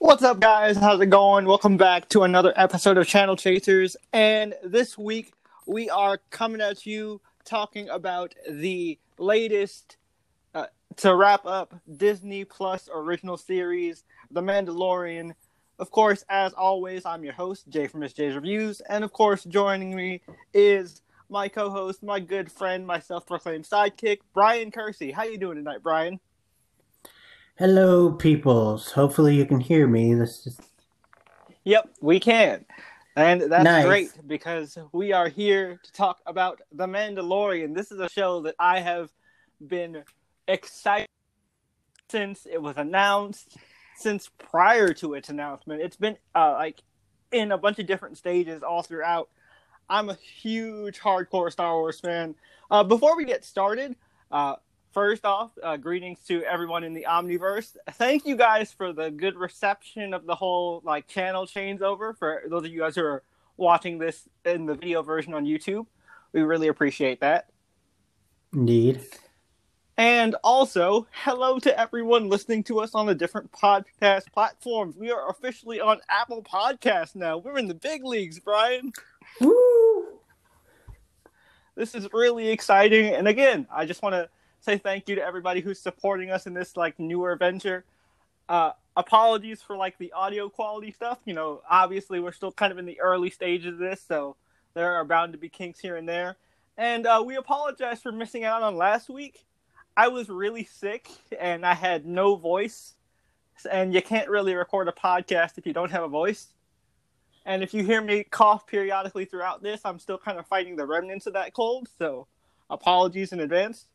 What's up, guys? How's it going? Welcome back to another episode of Channel Chasers. And this week, we are coming at you talking about the latest uh, to wrap up Disney Plus original series, The Mandalorian. Of course, as always, I'm your host, Jay from Miss Jay's Reviews. And of course, joining me is my co-host, my good friend, my self-proclaimed sidekick, Bryan Kersey. How you doing tonight, Bryan? Hello, peoples. Hopefully, you can hear me. This is Yep, we can. And that's Nice. great because we are here to talk about The Mandalorian. This is a show that I have been excited since it was announced, since prior to its announcement. It's been uh, like in a bunch of different stages all throughout. I'm a huge hardcore Star Wars fan. Uh, before we get started, uh, first off, uh, greetings to everyone in the Omniverse. Thank you guys for the good reception of the whole like channel changeover. For those of you guys who are watching this in the video version on YouTube, we really appreciate that. indeed. And also, hello to everyone listening to us on the different podcast platforms. We are officially on Apple Podcasts now. We're in the big leagues, Bryan. Woo! This is really exciting. And again, I just want to say thank you to everybody who's supporting us in this like newer venture. Uh, apologies for like the audio quality stuff. You know, obviously we're still kind of in the early stages of this, so there are bound to be kinks here and there. And uh, we apologize for missing out on last week. I was really sick and I had no voice, and you can't really record a podcast if you don't have a voice. And if you hear me cough periodically throughout this, I'm still kind of fighting the remnants of that cold. So apologies in advance.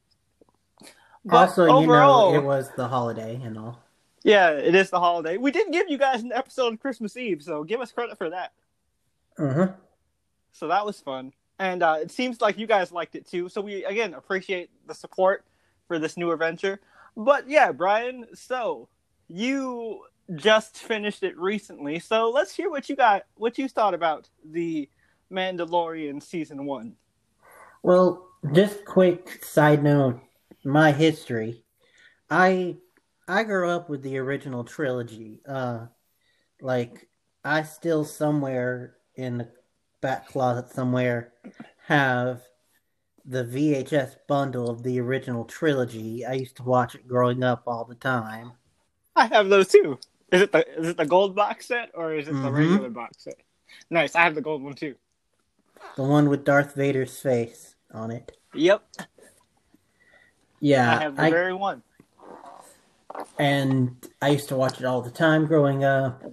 But also, overall, you know, it was the holiday and all. yeah, it is the holiday. We did give you guys an episode on Christmas Eve, so give us credit for that. Uh-huh. So that was fun, and uh, it seems like you guys liked it too. So we again appreciate the support for this new adventure. But yeah, Bryan, so you just finished it recently, so let's hear what you got, what you thought about the Mandalorian season one. Well, just quick side note, my history. I I grew up with the original trilogy. Uh like I still somewhere in the back closet somewhere have the VHS bundle of the original trilogy. I used to watch it growing up all the time. I have those too. Is it the is it the gold box set or is it the Mhm. regular box set? Nice, I have the gold one too. The one with Darth Vader's face on it. Yep, Yeah, I have the I- very one. and I used to watch it all the time growing up.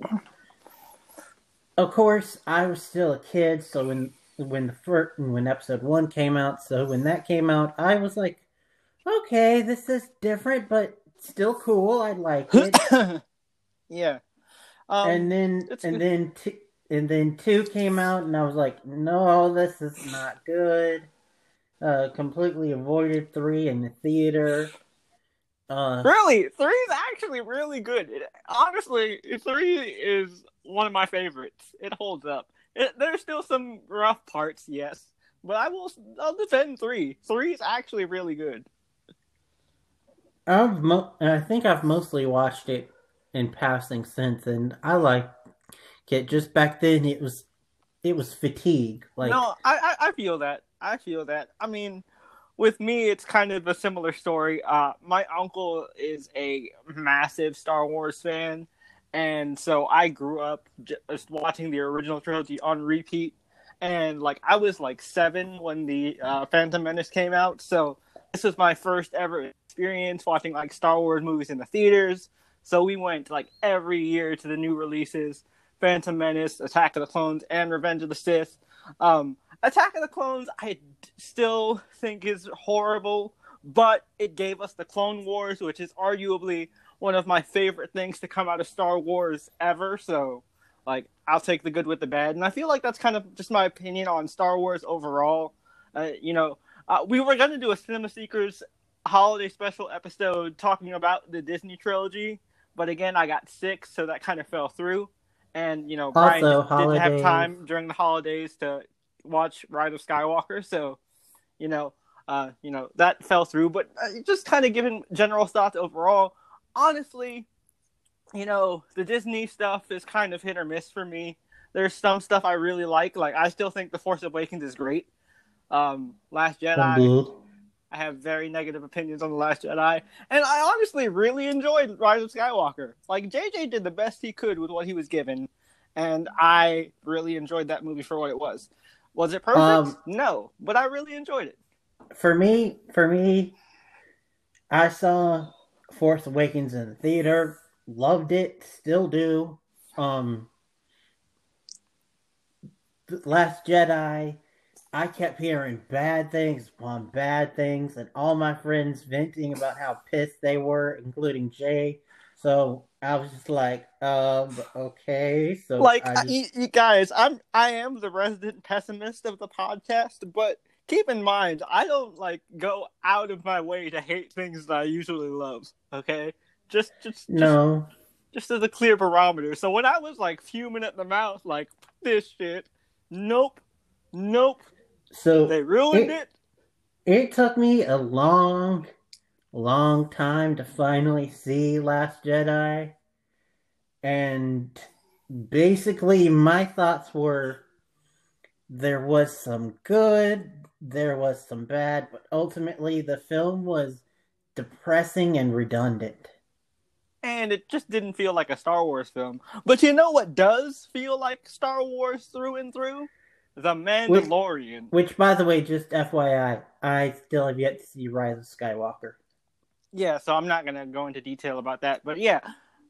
Of course, I was still a kid, so when when the first when episode one came out, so when that came out, I was like, okay, this is different, but still cool. I like it. yeah. Um, and then and good. then two, and then two came out, and I was like, no, this is not good. Uh, completely avoided three in the theater. Uh, Really, three is actually really good. It, honestly, three is one of my favorites. It holds up. It, there's still some rough parts, yes, but I will. I'll defend three. Three is actually really good. I've mo- I think I've mostly watched it in passing since, and I like it. Just back then, it was it was fatigue. Like no, I, I I feel that. I feel that. I mean, with me, it's kind of a similar story. Uh, my uncle is a massive Star Wars fan, and so I grew up just watching the original trilogy on repeat. And like I was like seven when the uh, Phantom Menace came out, so this was my first ever experience watching like Star Wars movies in the theaters. So we went like every year to the new releases: Phantom Menace, Attack of the Clones, and Revenge of the Sith. Um, Attack of the Clones, I still think is horrible, but it gave us the Clone Wars, which is arguably one of my favorite things to come out of Star Wars ever. So, like, I'll take the good with the bad, and I feel like that's kind of just my opinion on Star Wars overall. Uh, you know, uh, we were gonna do a Cinema Seekers holiday special episode talking about the Disney trilogy, but again, I got sick, so that kind of fell through. And you know, Bryan Also, didn't have time during the holidays to watch Rise of Skywalker, so you know, uh, you know that fell through. But uh, just kind of giving general thoughts overall, honestly, you know, the Disney stuff is kind of hit or miss for me. There's some stuff I really like. Like I still think The Force Awakens is great. Um, Last Jedi, Indeed. I have very negative opinions on The Last Jedi, and I honestly really enjoyed Rise of Skywalker. Like JJ did the best he could with what he was given, and I really enjoyed that movie for what it was. Was it perfect? Um, no, but I really enjoyed it. For me, for me, I saw Force Awakens in the theater. Loved it. Still do. Um, Last Jedi. I kept hearing bad things upon bad things, and all my friends venting about how pissed they were, including Jay. So I was just like, um, okay. So like just, you, you guys i'm i am the resident pessimist of the podcast but keep in mind i don't like go out of my way to hate things that i usually love okay just just just, no. just as a clear barometer so when i was like fuming at the mouth like this shit nope nope So they ruined It- it It took me a long, long time to finally see Last Jedi. And basically, my thoughts were there was some good, there was some bad, but ultimately, the film was depressing and redundant. and it just didn't feel like a star wars film but you know what does feel like star wars through and through the mandalorian Which, by the way, just FYI, I still have yet to see Rise of Skywalker. Yeah, so I'm not going to go into detail about that, but yeah.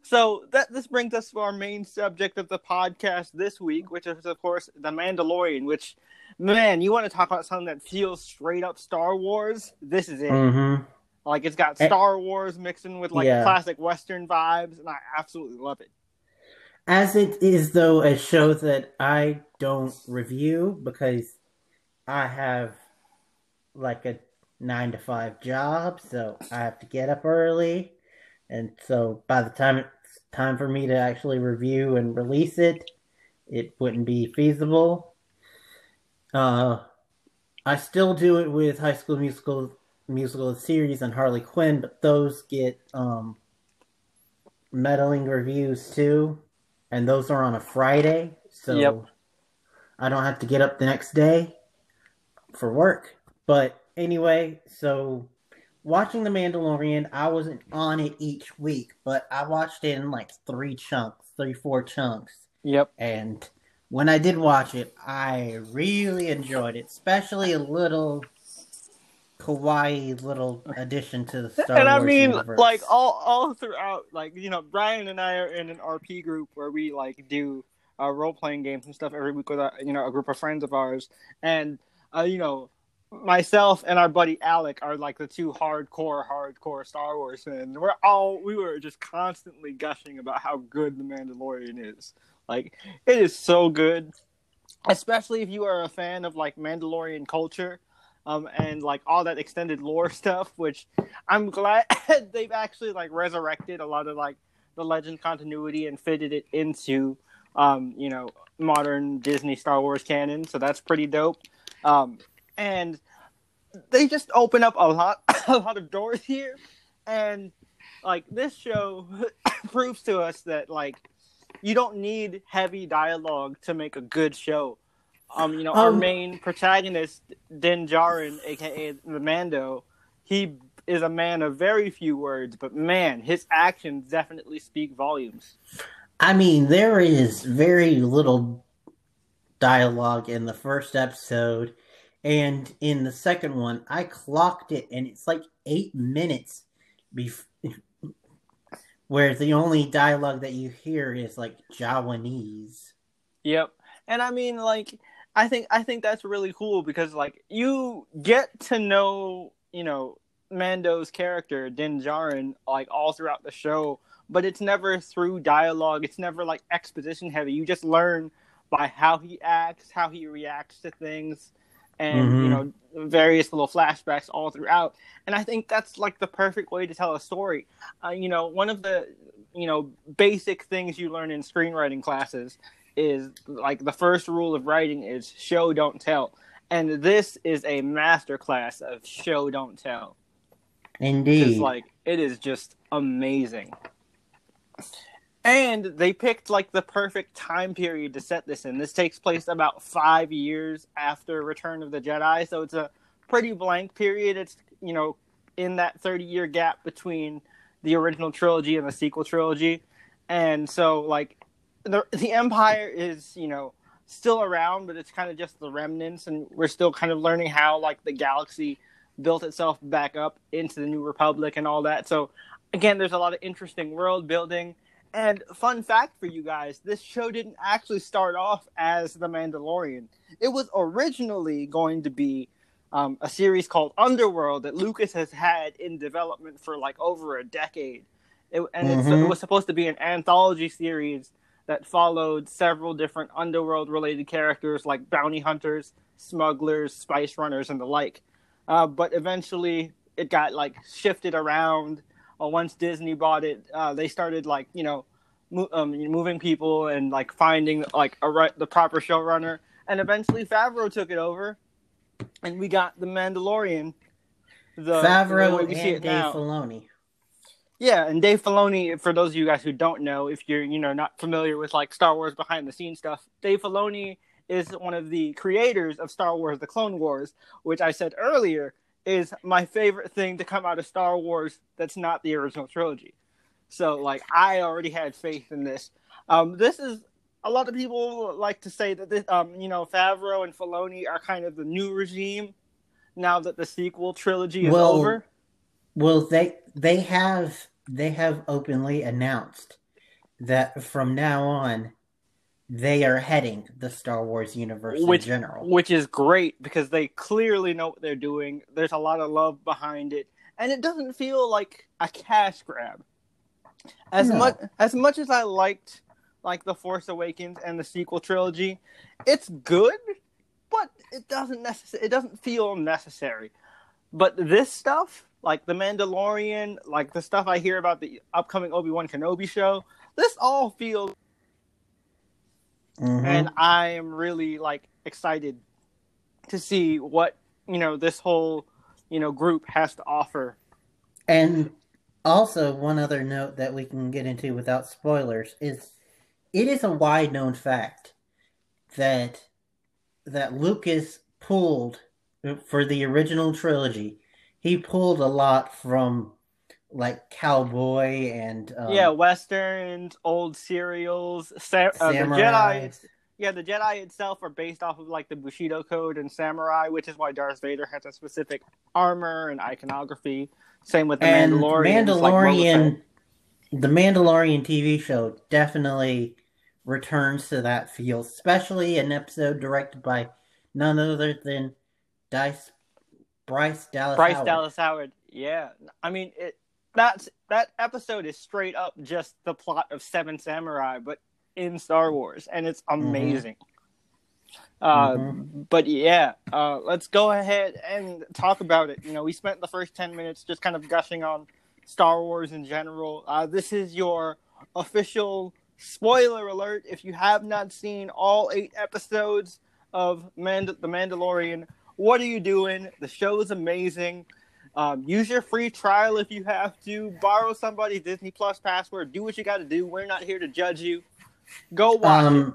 So that this brings us to our main subject of the podcast this week, which is of course the Mandalorian. Which, man, you want to talk about something that feels straight up Star Wars? This is it. Mm-hmm. Like it's got Eh. Star Wars mixing with like Yeah. classic Western vibes, and I absolutely love it. As it is, though, a show that I don't review because I have like a nine to five job, so I have to get up early. And so by the time it's time for me to actually review and release it, it wouldn't be feasible. Uh, I still do it with High School Musical musical series and Harley Quinn, but those get um meddling reviews too, and those are on a Friday, so Yep. I don't have to get up the next day for work. But anyway, so watching The Mandalorian, I wasn't on it each week, but I watched it in like three chunks, three, four chunks. Yep. And when I did watch it, I really enjoyed it, especially a little kawaii little addition to the Star and I Wars mean, universe. like all all throughout, like you know, Bryan and I are in an RP group where we like do uh, role playing games and stuff every week with a, you know a group of friends of ours, and uh, you know, myself and our buddy Alec are like the two hardcore hardcore Star Wars fans. We're all we were just constantly gushing about how good the Mandalorian is. Like it is so good, especially if you are a fan of like Mandalorian culture. Um, and like all that extended lore stuff, which I'm glad they've actually like resurrected a lot of like the legend continuity and fitted it into um, you know modern Disney Star Wars canon. So that's pretty dope. Um, and they just open up a lot a lot of doors here, and like this show proves to us that like you don't need heavy dialogue to make a good show. Um, you know, our Um, main protagonist, Din Djarin, aka the Mando, he is a man of very few words, but man, his actions definitely speak volumes. I mean, there is very little dialogue in the first episode, and in the second one, I clocked it, and it's like eight minutes bef- where the only dialogue that you hear is like Jawaese. Yep. And I mean like I think I think that's really cool because like you get to know, you know, Mando's character, Din Djarin, like all throughout the show, but it's never through dialogue, it's never like exposition heavy. You just learn by how he acts, how he reacts to things and Mhm. you know various little flashbacks all throughout. And i think that's like the perfect way to tell a story. Uh, you know one of the you know basic things you learn in screenwriting classes is like the first rule of writing is show don't tell. And this is a master class of show don't tell. Indeed. it's like it is just amazing And they picked like the perfect time period to set this in. This takes place about five years after Return of the Jedi, so it's a pretty blank period. It's you know in that thirty year gap between the original trilogy and the sequel trilogy, and so like the the Empire is you know still around, but it's kind of just the remnants, and we're still kind of learning how like the galaxy built itself back up into the New Republic and all that. So again, there's a lot of interesting world building. And fun fact for you guys, this show didn't actually start off as The Mandalorian. It was originally going to be um, a series called Underworld that Lucas has had in development for like over a decade. It, and mm-hmm. it was supposed to be an anthology series that followed several different underworld related characters like bounty hunters, smugglers, spice runners, and the like. Uh, but eventually it got like shifted around. Uh, once Disney bought it, uh, they started like, you know, mo- um, moving people and like finding like a re- the proper showrunner. And eventually Favreau took it over and we got the Mandalorian. The Favreau the and Dave now. Filoni. Yeah, and Dave Filoni, for those of you guys who don't know, if you're you know not familiar with like Star Wars behind the scenes stuff, Dave Filoni is one of the creators of Star Wars: The Clone Wars, which I said earlier is my favorite thing to come out of Star Wars that's not the original trilogy. So like I already had faith in this. Um, this is a lot of people like to say that this, um, you know, Favreau and Filoni are kind of the new regime now that the sequel trilogy is well, over. Well, they they have they have openly announced that from now on they are heading the Star Wars universe which, in general. Which is great because they clearly know what they're doing. There's a lot of love behind it, and it doesn't feel like a cash grab. As no. much as much as I liked like The Force Awakens and the sequel trilogy, it's good, but it doesn't necessarily it doesn't feel necessary. But this stuff, like The Mandalorian, like the stuff I hear about the upcoming Obi Wan Kenobi show, this all feels mm-hmm. and I am really like excited to see what, you know, this whole, you know, group has to offer. And also one other note that we can get into without spoilers is it is a wide known fact that that Lucas pulled for the original trilogy. He pulled a lot from like cowboy and um, yeah, westerns, old serials, sa- uh, the Jedi. Yeah, the Jedi itself are based off of like the Bushido Code and samurai, which is why Darth Vader has a specific armor and iconography. Same with the and Mandalorian. Mandalorian, like the Mandalorian TV show definitely returns to that feel, especially an episode directed by none other than Dice Bryce Dallas Bryce Howard. Dallas Howard. Yeah, I mean it. That's that episode is straight up just the plot of Seven Samurai, but in Star Wars, and it's mm-hmm. amazing. Mm-hmm. Uh, mm-hmm. But yeah, uh, let's go ahead and talk about it. You know, we spent the first ten minutes just kind of gushing on Star Wars in general. Uh, this is your official spoiler alert if you have not seen all eight episodes of Mand- The Mandalorian, what are you doing? The show is amazing. Um, use your free trial if you have to. Borrow somebody's Disney Plus password. Do what you got to do. We're not here to judge you. Go watch um.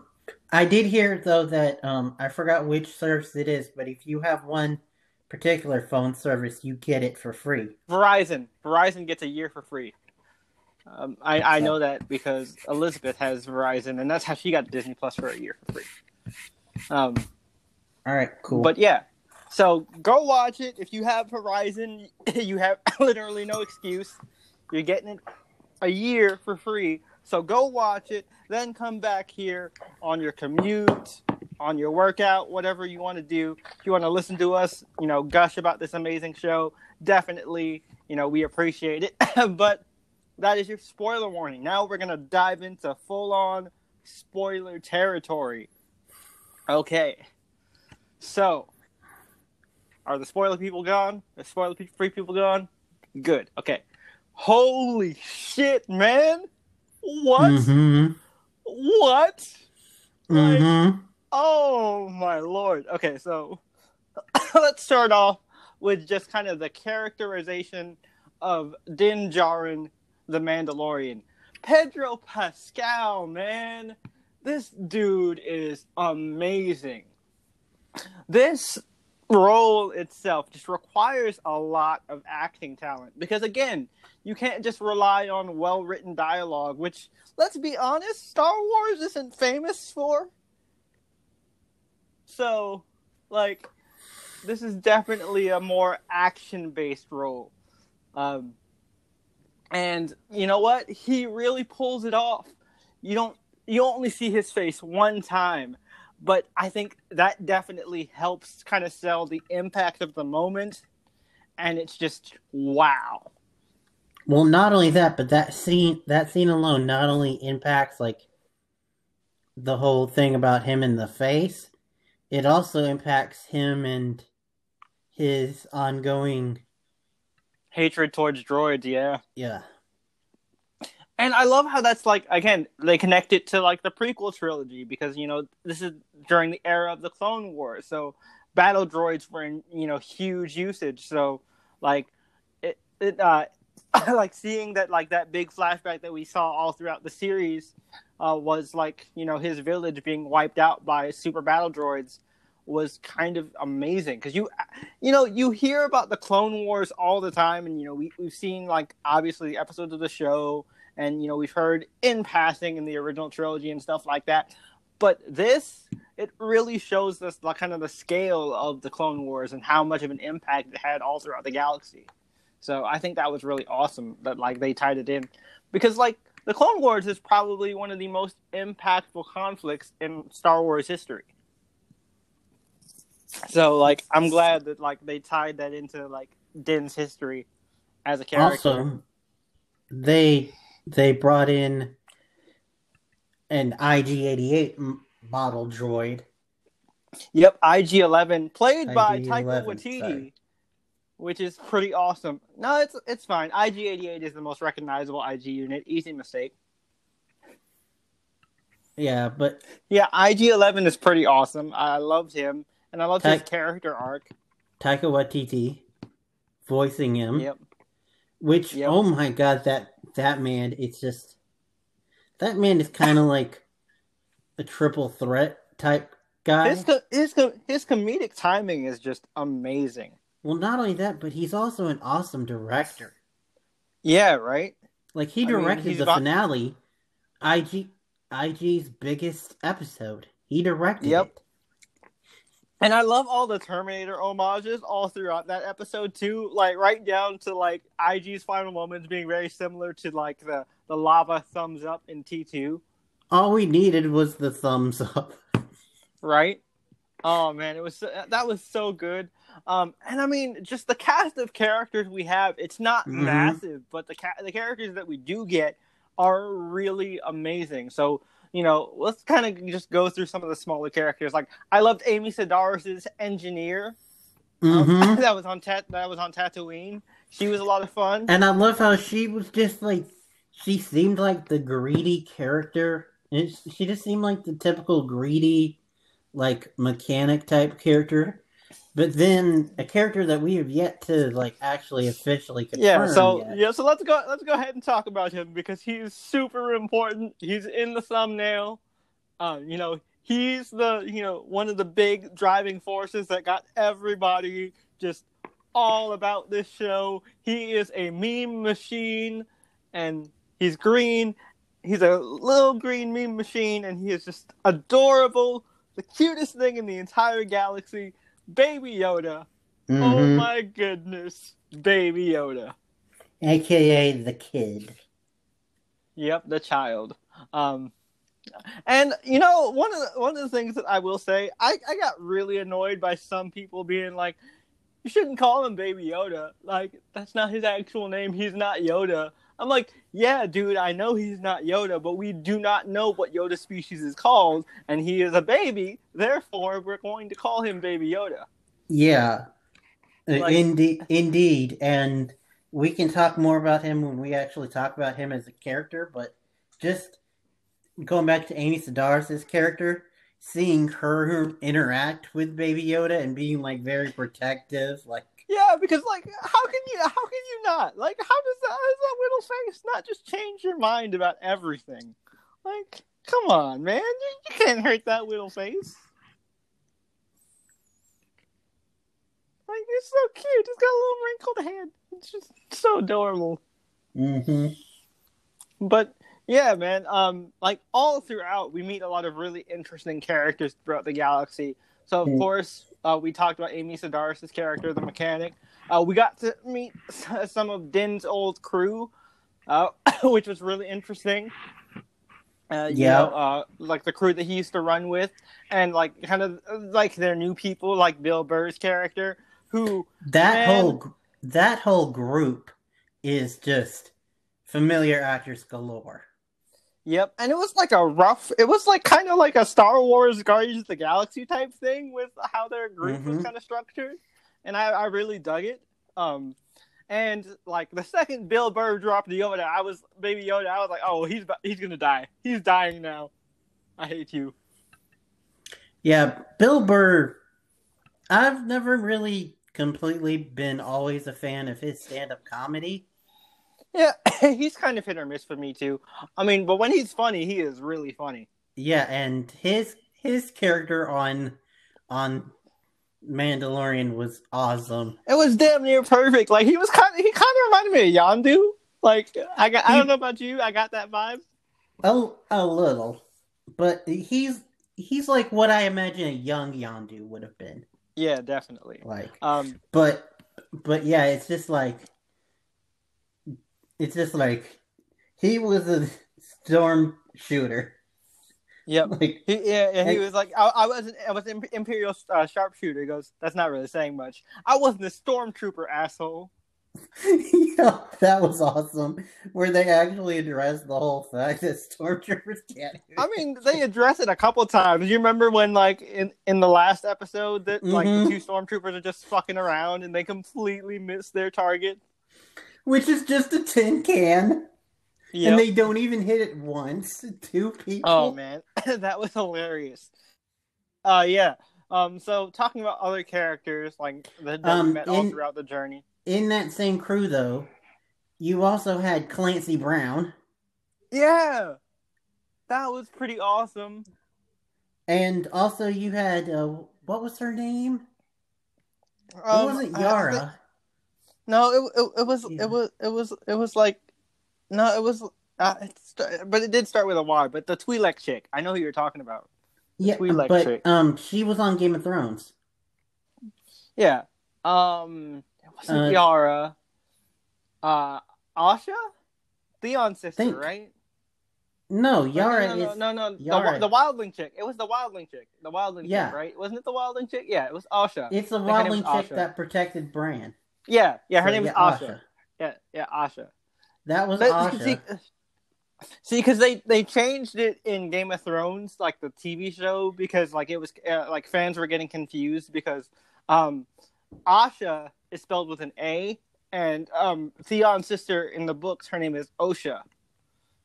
I did hear though that um, I forgot which service it is, but if you have one particular phone service, you get it for free. Verizon. Verizon gets a year for free. Um, I, I know that because Elizabeth has Verizon, and that's how she got Disney Plus for a year for free. Um, All right, cool. But yeah, so go watch it. If you have Horizon, you have literally no excuse. You're getting it a year for free. So go watch it, then come back here on your commute, on your workout, whatever you want to do. If you want to listen to us, you know, gush about this amazing show, definitely, you know, we appreciate it. but that is your spoiler warning. Now we're gonna dive into full on spoiler territory. Okay. So, are the spoiler people gone? The spoiler free people gone? Good. Okay. Holy shit, man! What? Mm-hmm. What? Mm-hmm. Like, oh my lord. Okay, so let's start off with just kind of the characterization of Din Djarin the Mandalorian. Pedro Pascal, man. This dude is amazing. This role itself just requires a lot of acting talent because again, you can't just rely on well-written dialogue, which let's be honest, Star Wars isn't famous for. So, like this is definitely a more action-based role. Um and you know what? He really pulls it off. You don't you only see his face one time, but I think that definitely helps kind of sell the impact of the moment and it's just wow. Well, not only that, but that scene that scene alone not only impacts like the whole thing about him in the face, it also impacts him and his ongoing hatred towards droids, yeah. Yeah. And I love how that's like again, they connect it to like the prequel trilogy because you know, this is during the era of the Clone Wars. So battle droids were in, you know, huge usage. So like it it uh like seeing that like that big flashback that we saw all throughout the series uh, was like you know his village being wiped out by super battle droids was kind of amazing because you you know you hear about the clone wars all the time and you know we, we've seen like obviously episodes of the show and you know we've heard in passing in the original trilogy and stuff like that. But this it really shows us like kind of the scale of the clone wars and how much of an impact it had all throughout the galaxy. So i think that was really awesome that like they tied it in. Because like the clone wars is probably one of the most impactful conflicts in star wars history. So like I'm glad that like they tied that into like Din's history as a character. Also, they they brought in an IG88 model droid. Yep, IG11 played IG-11, by Taika Waititi, sorry. which is pretty awesome. No, it's it's fine. IG88 is the most recognizable IG unit. Easy mistake. Yeah, but yeah, IG11 is pretty awesome. I loved him and I loved Ta- his character arc. Taika Waititi voicing him. Yep. Which yep. oh my god, that that man, it's just that man is kind of like a triple threat type guy. His his his comedic timing is just amazing. Well, not only that, but he's also an awesome director. Yeah, right. Like he directed I mean, the finale, IG IG's biggest episode. He directed yep. it. And I love all the Terminator homages all throughout that episode too, like right down to like IG's final moments being very similar to like the the lava thumbs up in T two. All we needed was the thumbs up. right? Oh man, it was that was so good. Um, and I mean, just the cast of characters we have, it's not mm-hmm. massive, but the ca- the characters that we do get are really amazing. So you know, let's kind of just go through some of the smaller characters. Like I loved Amy Sedaris's engineer. Um, mm-hmm. Um, that was on Tat- that was on Tatooine. She was a lot of fun. And I love how she was just like she seemed like the greedy character. she just seemed like the typical greedy, like mechanic type character. But then a character that we have yet to like actually officially confirm. Yeah, so yet. yeah, so let's go let's go ahead and talk about him because he's super important. He's in the thumbnail. Um, you know, he's the you know one of the big driving forces that got everybody just all about this show. He is a meme machine, and he's green. He's a little green meme machine, and he is just adorable, the cutest thing in the entire galaxy Baby Yoda. Oh mm-hmm. Oh my goodness, Baby Yoda. AKA the kid. Yep, the child. Um, and you know, one of the, one of the things that I will say, I, I got really annoyed by some people being like, "You shouldn't call him Baby Yoda. Like that's not his actual name. He's not Yoda." I'm like, "Yeah, dude, I know he's not Yoda, but we do not know what Yoda species is called, and he is a baby. Therefore, we're going to call him Baby Yoda." Yeah, uh, like, indeed, indeed, and we can talk more about him when we actually talk about him as a character. But just going back to Amy Sedaris' character, seeing her interact with Baby Yoda and being like very protective, like Yeah, because like, how can you? How can you not? Like, how does that? How does that little face not just change your mind about everything? Like, come on, man, you, you can't hurt that little face. Like, it's so cute. It's got a little wrinkled head. It's just so adorable. hmm But yeah, man. Um, like all throughout, we meet a lot of really interesting characters throughout the galaxy. So of Mm. course, uh, we talked about Amy Sedaris' character, the mechanic. Uh, we got to meet some of Din's old crew, uh, which was really interesting. Uh, Yeah. know, uh, like the crew that he used to run with, and like kind of like their new people, like Bill Burr's character, who That Man. whole that whole group is just familiar actors galore. Yep, and it was like a rough. It was like kind of like a Star Wars Guardians of the Galaxy type thing with how their group was Mhm. kind of structured, and I, I really dug it. Um, and like the second Bill Burr dropped the Yoda, I was baby Yoda. I was like, oh, he's he's gonna die. He's dying now. I hate you. Yeah, Bill Burr. I've never really completely been always a fan of his stand-up comedy. Yeah, he's kind of hit or miss for me too. I mean, but when he's funny, he is really funny. Yeah, and his his character on on Mandalorian was awesome. It was damn near perfect. Like he was kind of he kind of reminded me of Yondu. Like I got I don't know about you, I got that vibe. A a little, but he's he's like what I imagine a young Yondu would have been Yeah, definitely. like. Um, But but yeah, it's just like it's just like he was a storm shooter. yep. Like He, yeah, yeah, he And- was like, I, I was, I was an Imperial uh, sharpshooter. He goes, that's not really saying much. I wasn't a stormtrooper, asshole. yeah, that was awesome. Where they actually addressed the whole fact that stormtroopers can't. I mean, they address it a couple times. You remember when, like, in in the last episode, that like Mhm. the two stormtroopers are just fucking around and they completely miss their target. Which is just a tin can, Yeah. and they don't even hit it once. Two people. Oh man, that was hilarious. Uh, yeah. Um, so talking about other characters like that Um, met all throughout the journey. In that same crew, though, you also had Clancy Brown, Yeah, that was pretty awesome. and also you had uh, what was her name? it Um, wasn't I- I Yara. No, it, it it was Yeah. it was it was it was like no, it was. Uh, it st- but it did start with a Y. But the Twi'lek chick, I know who you're talking about. yeah, Twi'lek but chick. um, she was on Game of Thrones. Yeah. Um, it wasn't Uh, Yara. Uh, Asha, Theon's sister, Think- right? No, No, Yara no, no, is no, no, no. Yara- The, the wildling chick. It was the wildling chick. The wildling Yeah. chick, right? Wasn't it the wildling chick? Yeah, it was Asha. it's the think her name wildling chick Asha. that protected Bran. Yeah, yeah. Her So, name is yeah, Asha. Yeah, yeah, Asha. That was But- Asha. See, see, because they they changed it in Game of Thrones, like the TV show, because like it was uh, like fans were getting confused because um, Asha is spelled with an A, and um, Theon's sister in the books, her name is Osha,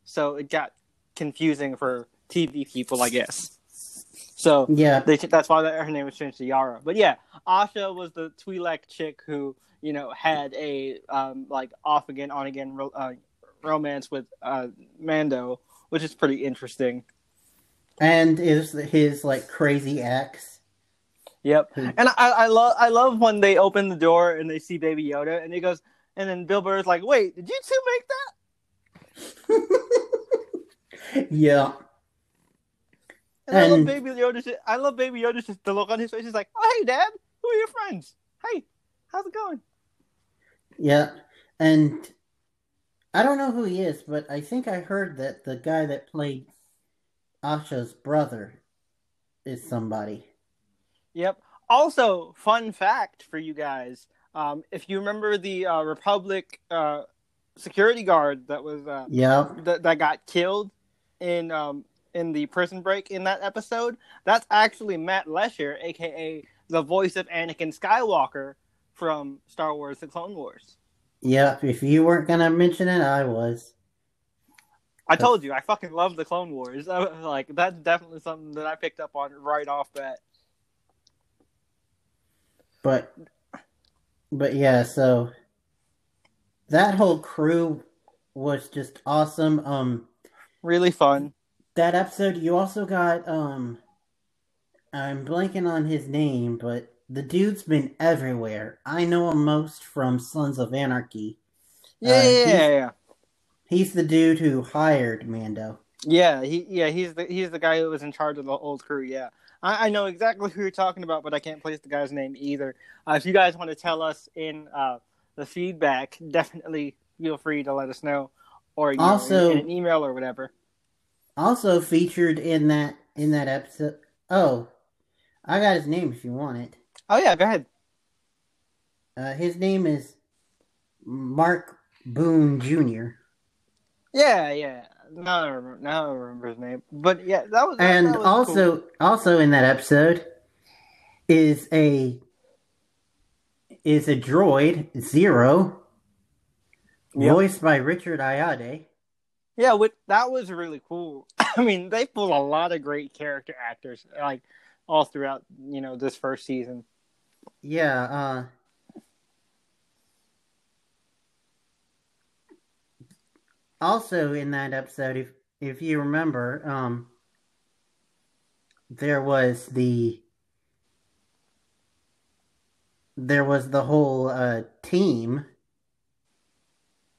so it got confusing for TV people, I guess. So yeah, they, that's why her name was changed to Yara. But yeah, Asha was the Twi'lek chick who you know had a um, like off again, on again ro- uh, romance with uh, Mando, which is pretty interesting. and is his like crazy ex. Yep, and I, I love I love when they open the door and they see Baby Yoda, and he goes, and then Bill Burr's like, "Wait, did you two make that?" yeah, And, I love And- Baby Yoda. Just, I love Baby Yoda. Just the look on his face. He's like, "Oh, hey, Dad, who are your friends? Hey, how's it going?" Yeah, and I don't know who he is, but I think I heard that the guy that played Asha's brother is somebody. Yep. Also, fun fact for you guys: um, if you remember the uh, Republic uh, security guard that was uh, Yeah, that, that got killed in um, in the prison break in that episode, that's actually Matt Lanter, aka the voice of Anakin Skywalker from Star Wars: The Clone Wars. yeah. If you weren't gonna mention it, I was. I told you, I fucking love the Clone Wars. Like, that's definitely something that I picked up on right off bat. But but yeah, so that whole crew was just awesome. Um, really fun. That episode, you also got um, I'm blanking on his name, but the dude's been everywhere. I know him most from Sons of Anarchy. Yeah, uh, yeah, yeah, yeah. He's the dude who hired Mando. Yeah, he yeah he's the he's the guy who was in charge of the old crew. Yeah, I, I know exactly who you're talking about, but I can't place the guy's name either. Uh, if you guys want to tell us in uh, the feedback, definitely feel free to let us know, or also know, in, in an email or whatever. Also featured in that in that episode. Oh, I got his name if you want it. Oh yeah, go ahead. Uh, his name is Mark Boone Jr. Yeah, yeah. Now I remember, now I remember his name. But yeah, that was. And that was also, cool. also in that episode is a is a droid Zero, yep. voiced by Richard Ayoade. Yeah, with, that was really cool. I mean, they pulled a lot of great character actors, like all throughout, you know, this first season. Yeah, uh, also in that episode, if if you remember, um, there was the there was the whole uh, team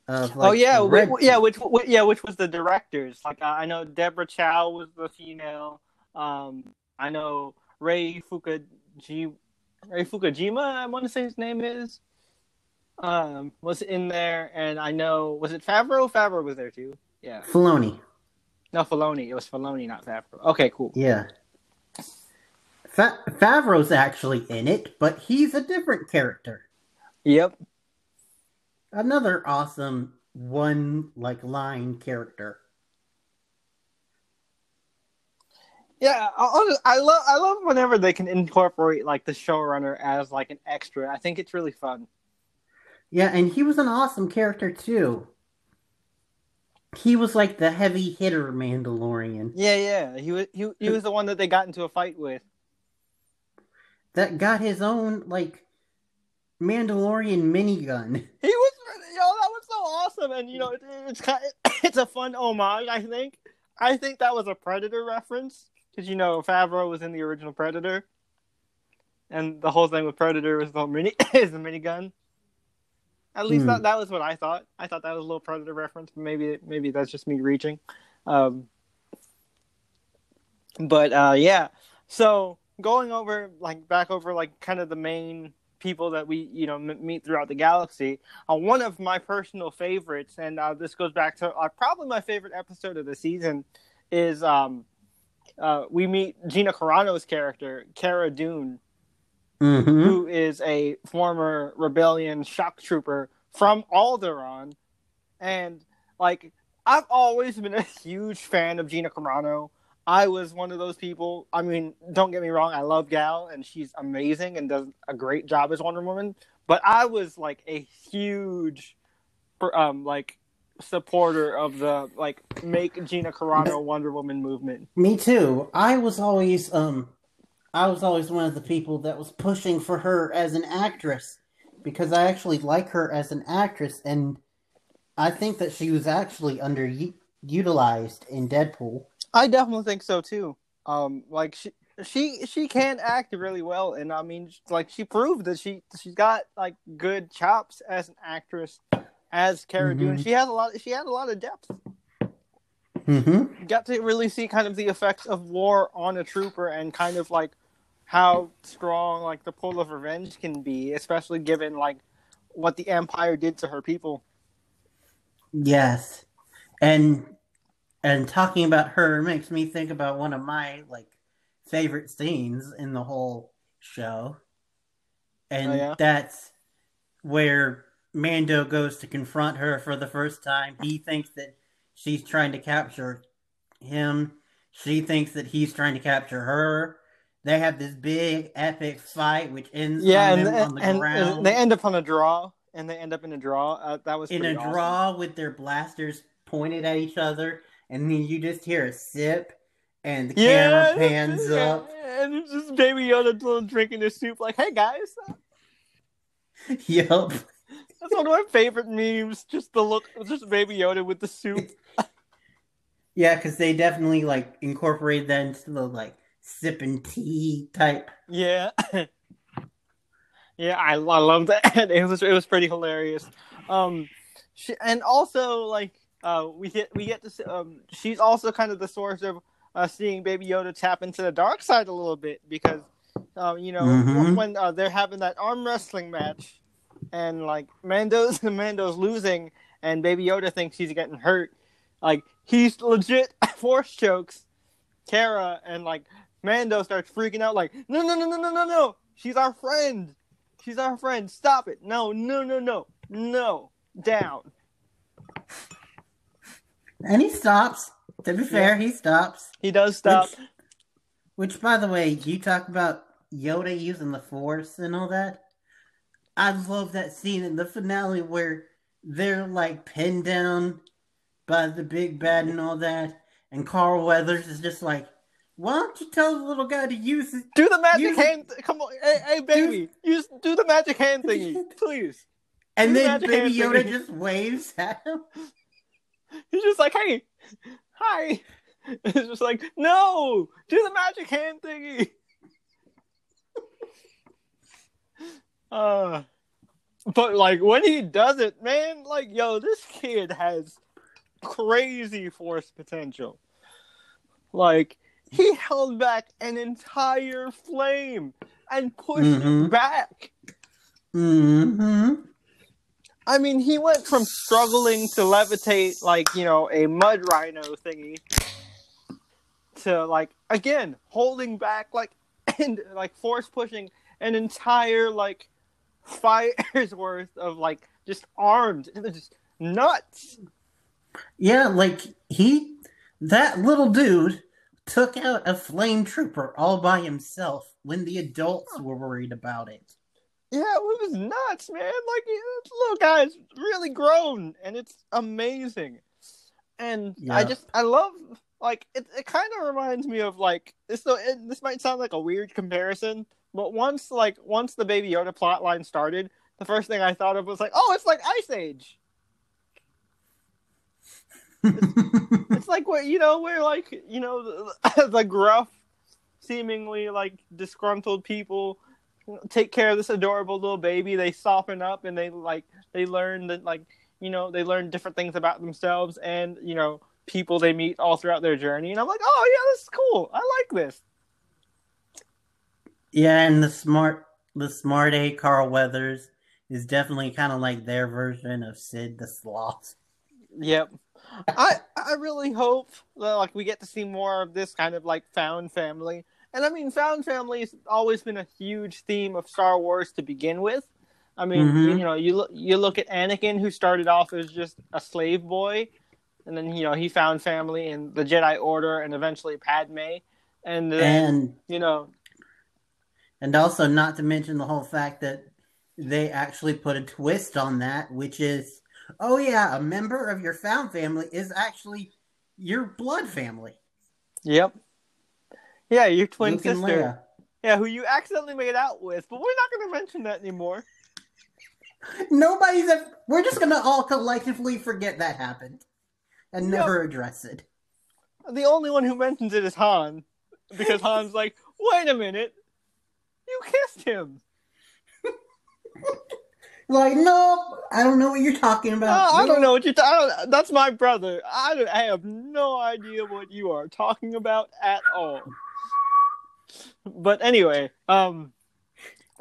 of. Like, oh yeah, which, yeah, which, which, yeah, which was the directors. Like I know Deborah Chow was the female. Um, I know Ray Fukuji, Ray Fukujima. I want to say his name is um, was in there, and I know was it Favreau? Favreau was there too. Yeah. Filoni. No, Filoni. It was Filoni, not Favreau. Okay, cool. Yeah. Fa- Favreau's actually in it, but he's a different character. Yep. Another awesome one like line character. Yeah, I, I love I love whenever they can incorporate like the showrunner as like an extra. I think it's really fun. Yeah, and he was an awesome character too. He was like the heavy hitter Mandalorian. Yeah, yeah. He was he, he was the one that they got into a fight with. That got his own like Mandalorian minigun. He was yo, that was so awesome, and you know it, it's kind of, it's a fun homage. I think I think that was a Predator reference because you know Favreau was in the original Predator, and the whole thing with Predator was the mini is the minigun. At least hmm. that, that was what I thought. I thought that was a little Predator reference. Maybe maybe that's just me reaching. Um, but uh, yeah, so going over like back over like kind of the main people that we you know m- meet throughout the galaxy. Uh, one of my personal favorites, and uh, this goes back to uh, probably my favorite episode of the season, is um, uh, we meet Gina Carano's character, Cara Dune, mm-hmm. who is a former rebellion shock trooper from Alderaan. And like I've always been a huge fan of Gina Carano. I was one of those people. I mean, don't get me wrong, I love Gal and she's amazing and does a great job as Wonder Woman. But I was like a huge um like supporter of the like make Gina Carano Wonder Woman movement. Me too. I was always um I was always one of the people that was pushing for her as an actress because I actually like her as an actress, and I think that she was actually underutilized in Deadpool. I definitely think so too. Um, like she she she can act really well, and I mean, like she proved that she she's got like good chops as an actress, as Cara mm-hmm. Dune. She has a lot. She had a lot of depth. Mm-hmm. Got to really see kind of the effects of war on a trooper and kind of like how strong like the pull of revenge can be, especially given like what the Empire did to her people. Yes, and and talking about her makes me think about one of my like favorite scenes in the whole show, and oh, yeah? that's where Mando goes to confront her for the first time. He thinks that she's trying to capture him. She thinks that he's trying to capture her they have this big epic fight, which ends yeah, and, on the and, ground. And they end up on a draw, and they end up in a draw. Uh, that was in a awesome. draw with their blasters pointed at each other, and then you just hear a sip, and the yeah, camera pans yeah, up, and it's just Baby Yoda little drinking his soup, like, "Hey guys." yep. That's one of my favorite memes. Just the look, just Baby Yoda with the soup. Yeah, because they definitely like incorporated that into the like sipping tea type. Yeah. yeah, I, I love that. It was it was pretty hilarious. Um, she, and also like uh, we get we get to see, um, she's also kind of the source of uh, seeing Baby Yoda tap into the dark side a little bit because um, you know Mhm. when uh, they're having that arm wrestling match and like Mando's Mando's losing and Baby Yoda thinks he's getting hurt, like he's legit force chokes Cara and like Mando starts freaking out like no no no no no no no! She's our friend! She's our friend! Stop it! No no no no! No! Down! And he stops. To be fair, he stops. he does stop. Which, which, by the way, you talk about Yoda using the Force and all that. I love that scene in the finale where they're like pinned down by the big bad and all that, and Carl Weathers is just like, "Why don't you tell the little guy to use it?" do the magic it. hand come on hey, hey baby use do the magic hand thingy please And Do then magic Baby Yoda thingy. just waves at him. he's just like hey hi it's just like no do the magic hand thingy uh but like when he does it man like yo this kid has crazy force potential. Like he held back an entire flame and pushed Mhm. it back. Hmm I mean, he went from struggling to levitate like, you know, a mud rhino thingy to like again holding back like and like force pushing an entire like fire's worth of like just armed and they're just nuts. Yeah, like he, that little dude took out a flame trooper all by himself when the adults were worried about it. Yeah, it was nuts, man. Like this little guy's really grown and it's amazing. And I just I love like it it kind of reminds me of like this so this might sound like a weird comparison, but once like once the Baby Yoda plotline started, the first thing I thought of was like, "Oh, it's like Ice Age." It's like where you know where like you know the, the gruff, seemingly like disgruntled people take care of this adorable little baby. They soften up and they like they learn that like you know they learn different things about themselves and you know people they meet all throughout their journey. And I'm like, oh yeah, this is cool. I like this. Yeah, and the smart, the smart A Carl Weathers is definitely kind of like their version of Sid the Sloth. Yep. I I really hope that like we get to see more of this kind of like found family. And I mean found family has always been a huge theme of Star Wars to begin with. I mean, Mhm. you know, you look you look at Anakin who started off as just a slave boy and then you know, he found family in the Jedi Order and eventually Padme and then And you know, and also not to mention the whole fact that they actually put a twist on that, which is, oh yeah, a member of your found family is actually your blood family. yep. Yeah, your twin Luke sister. Yeah, who you accidentally made out with, but we're not going to mention that anymore. Nobody's. ever, we're just gonna all collectively forget that happened and Yep. never address it. The only one who mentions it is Han, because Han's like, "Wait a minute, you kissed him." Like, no, I don't know what you're talking No, about. I don't know what you're talking. That's my brother. I, don't, I have no idea what you are talking about at all. But anyway, um,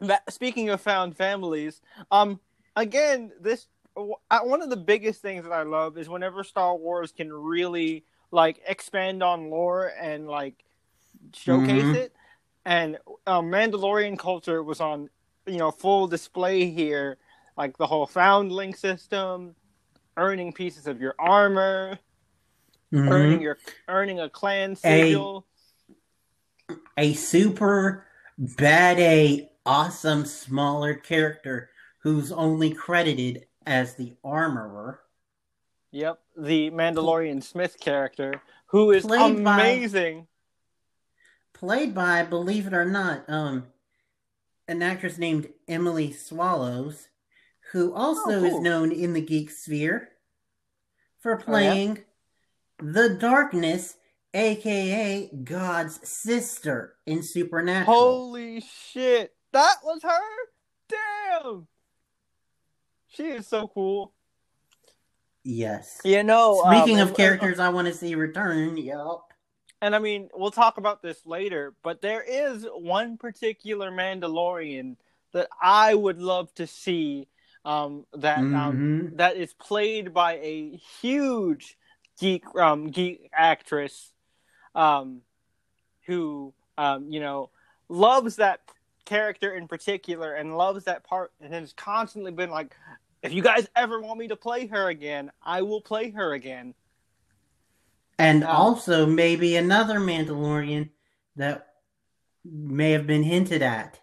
that, speaking of found families, um, again, this one of the biggest things that I love is whenever Star Wars can really like expand on lore and like showcase Mhm. it. And um, Mandalorian culture was on, you know, full display here. Like the whole foundling system, earning pieces of your armor, Mhm. earning your earning a clan sigil. a super bad A awesome smaller character who's only credited as the armorer. Yep, the Mandalorian Smith character, who is Played by- amazing. Played by, believe it or not, um, an actress named Emily Swallows, who also Oh, is known in the geek sphere for Oh, yeah? playing the Darkness, aka God's sister in Supernatural. Holy shit. That was her? Damn. She is so cool. yes. You know, Speaking um, of characters I want to see return, yup. And I mean, we'll talk about this later, but there is one particular Mandalorian that I would love to see um, that um, Mhm. that is played by a huge geek um, geek actress um, who um, you know loves that character in particular and loves that part and has constantly been like if you guys ever want me to play her again i will play her again And Um, also maybe another Mandalorian that may have been hinted at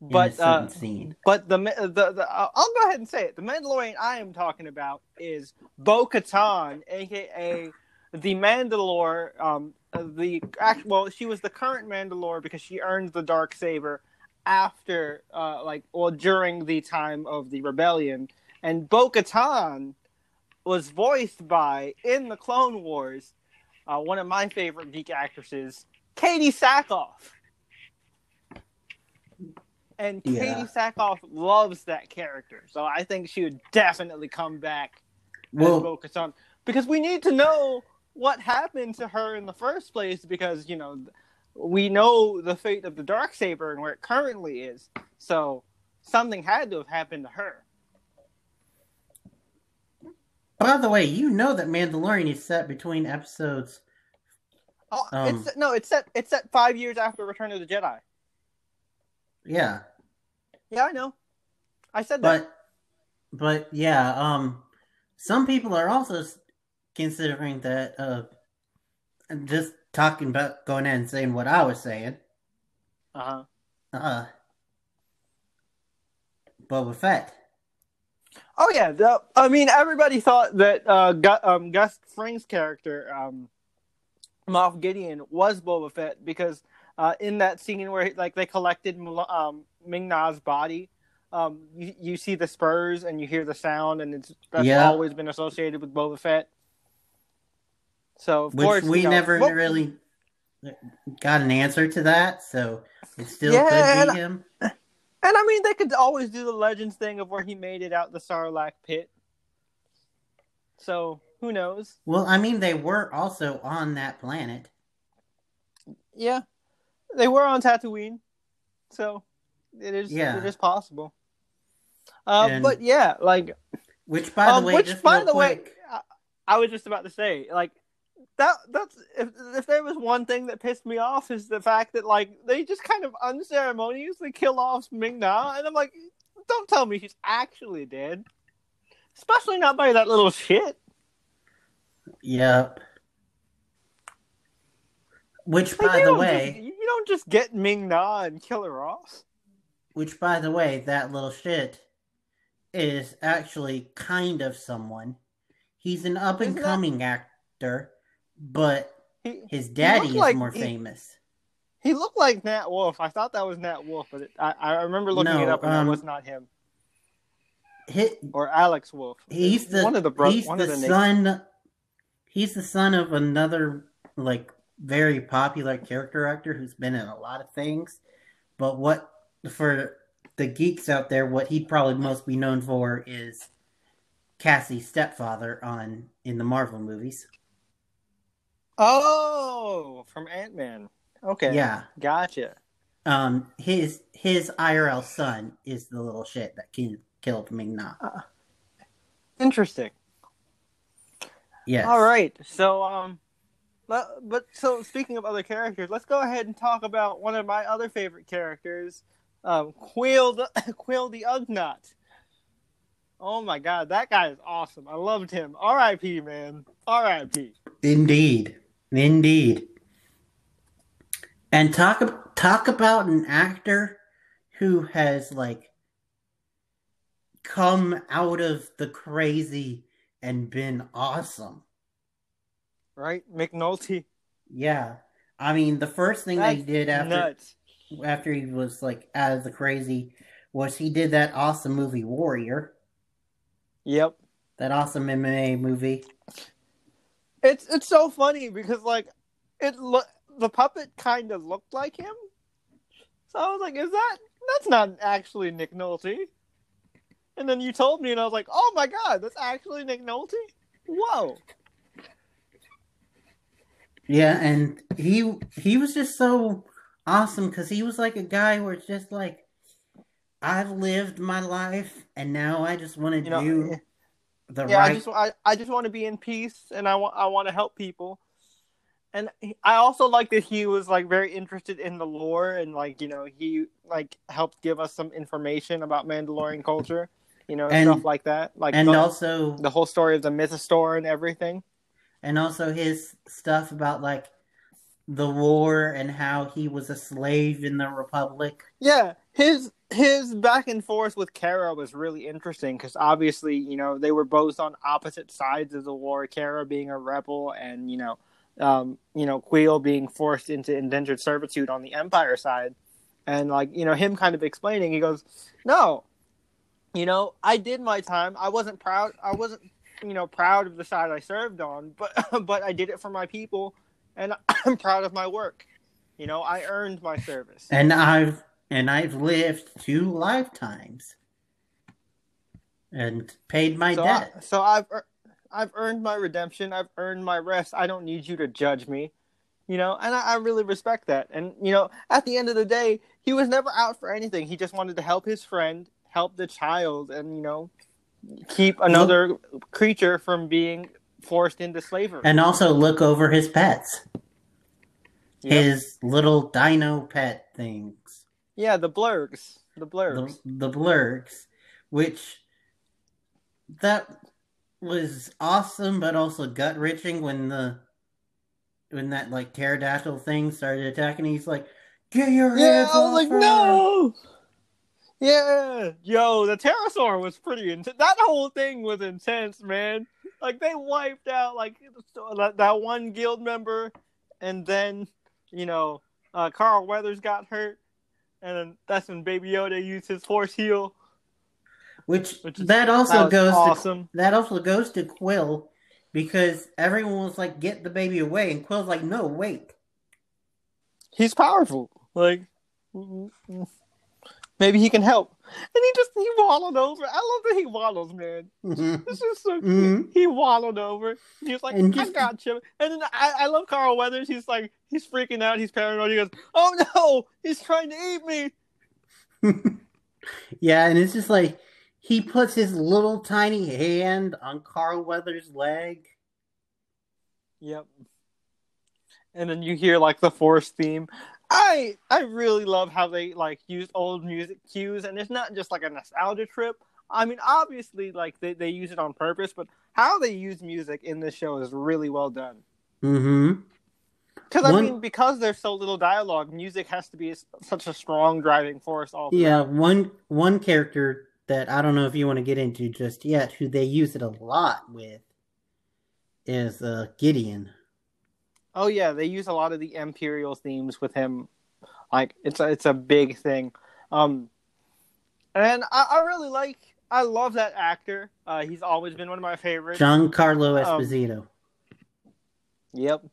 but uh, scene. but the, the the I'll go ahead and say it. The Mandalorian I am talking about is Bo Katan, aka the Mandalore. Um, the act well, she was the current Mandalore because she earned the dark saber after, uh, like, well, during the time of the rebellion, and Bo Katan was voiced by in the Clone Wars, uh, one of my favorite geek actresses, Katee Sackhoff. And Yeah. Katee Sackhoff loves that character, so I think she would definitely come back Well, Bo-Katan because we need to know what happened to her in the first place because you know we know the fate of the dark saber and where it currently is, so something had to have happened to her. By the way, you know that Mandalorian is set between episodes. Oh, Um, it's no, it's set it's set five years after Return of the Jedi. Yeah, Yeah, I know. I said that. but but yeah, um, some people are also considering that. Uh, just talking about going in and saying what I was saying. Uh huh. Uh, huh. Boba Fett. Oh yeah, the, I mean everybody thought that uh, Gu- um, Gus Fring's character, um, Moff Gideon, was Boba Fett because uh, in that scene where like they collected um, Ming Na's body, um, you, you see the spurs and you hear the sound, and it's that's Yeah. always been associated with Boba Fett. So of Which course we you know, never well, really got an answer to that, so it still Yeah, could be him. I mean, they could always do the Legends thing of where he made it out the Sarlacc pit. So who knows? Well, I mean, they were also on that planet. Yeah, they were on Tatooine, so it is Yeah. it is possible. Uh, And- but yeah, like Which, by um, the way, which by the way, I, I was just about to say like that. That's if if there was one thing that pissed me off is the fact that like they just kind of unceremoniously kill off Ming Na, and I'm like, don't tell me she's actually dead, especially not by that little shit. Yep. Which, Like, by the way, just, you don't just get Ming Na and kill her off. which, by the way, that little shit is actually kind of someone. He's an up and coming actor, but He his daddy is like- more he- famous. he looked like Nat Wolff. I thought that was Nat Wolff, but it, I I remember looking No, it up and um, that was not him He, or Alex Wolff. he's the one of the bro- he's the, the son. He's the son of another like very popular character actor who's been in a lot of things. But what for the geeks out there, what he'd probably most be known for is Cassie's stepfather on in the Marvel movies. Oh, from Ant Man. Okay, Yeah. gotcha. Um, his his IRL son is the little shit that ki- killed Ming Na. Interesting. Yes. All right, so um, le- but so speaking of other characters, let's go ahead and talk about one of my other favorite characters, um, Kuiil the Kuiil the Ugnaught. Oh my god, that guy is awesome. I loved him. R.I.P. Man. R.I.P. Indeed, indeed. And talk talk about an actor who has like come out of the crazy and been awesome. Right, Nick Nolte. Yeah, I mean the first thing they That's did after Nuts. after he was like out of the crazy was he did that awesome movie Warrior. Yep. That awesome MMA movie. It's it's so funny because like it look the puppet kind of looked like him. So I was like, is that that's not actually Nick Nolte? And then you told me, and I was like, oh my god, that's actually Nick Nolte. Whoa. Yeah, and he he was just so awesome because he was like a guy where it's just like I've lived my life and now I just want to You know, do the yeah, right I just I, I just want to be in peace, and I want I want to help people. And I also like that he was like very interested in the lore, and like you know he like helped give us some information about Mandalorian culture, you know And- stuff like that, like and the, also the whole story of the mythosaur and everything. and also his stuff about like the war and how he was a slave in the republic. Yeah, his his back and forth with Cara was really interesting because obviously, you know, they were both on opposite sides of the war. Cara being a rebel, and you know, um, you know, Kuiil being forced into indentured servitude on the Empire side, and like you know, him kind of explaining, he goes, "No, you know, I did my time. I wasn't proud. I wasn't, you know, proud of the side I served on, but but I did it for my people, and I'm proud of my work. You know, I earned my service." And I've and I've lived two lifetimes and paid my so debt. I, so I've I've earned my redemption. I've earned my rest. I don't need you to judge me, you know. And I, I really respect that. And you know, at the end of the day, he was never out for anything. He just wanted to help his friend, help the child, and you know, keep another creature from being forced into slavery. and also look over his pets. Yep. His little dino pet things. yeah, the blurrgs, the the, blurrgs. the blurrgs, which that was awesome, but also gut wrenching when the when that like pterodactyl thing started attacking. He's like, "Get your Yeah, hands I was off like, her." no. Yeah, yo, the pterosaur was pretty intense. That whole thing was intense, man. Like they wiped out like that, one guild member, and then you know uh, Carl Weathers got hurt, and then that's when Baby Yoda used his force heal. Which, Which is- that also That goes to awesome. that also goes to Kuiil because everyone was like, "Get the baby away," and Kuiil's like, "No, wait." He's powerful. Like maybe he can help. And he just he wallowed over. I love that he wallows, man. This is so cute. Mhm. He wallowed over. He's like, And I just- got you. And then I, I love Carl Weathers. He's like, he's freaking out. He's paranoid. He goes, Oh no, he's trying to eat me. yeah, and it's just like he puts his little tiny hand on Carl Weathers' leg. Yep. And then you hear like the forest theme. I I really love how they like use old music cues, and it's not just like a nostalgia trip. I mean, obviously, like they, they use it on purpose, but how they use music in this show is really well done. Mm-hmm. Because I One- mean, because there's so little dialogue, music has to be such a strong driving force. All Yeah, one one character that I don't know if you want to get into just yet, who they use it a lot with, is uh, Gideon. Oh yeah, they use a lot of the Imperial themes with him. Like it's a, it's a big thing. Um, and I, I really like. I love that actor. Uh, he's always been one of my favorites. Giancarlo Um, Esposito. Yep.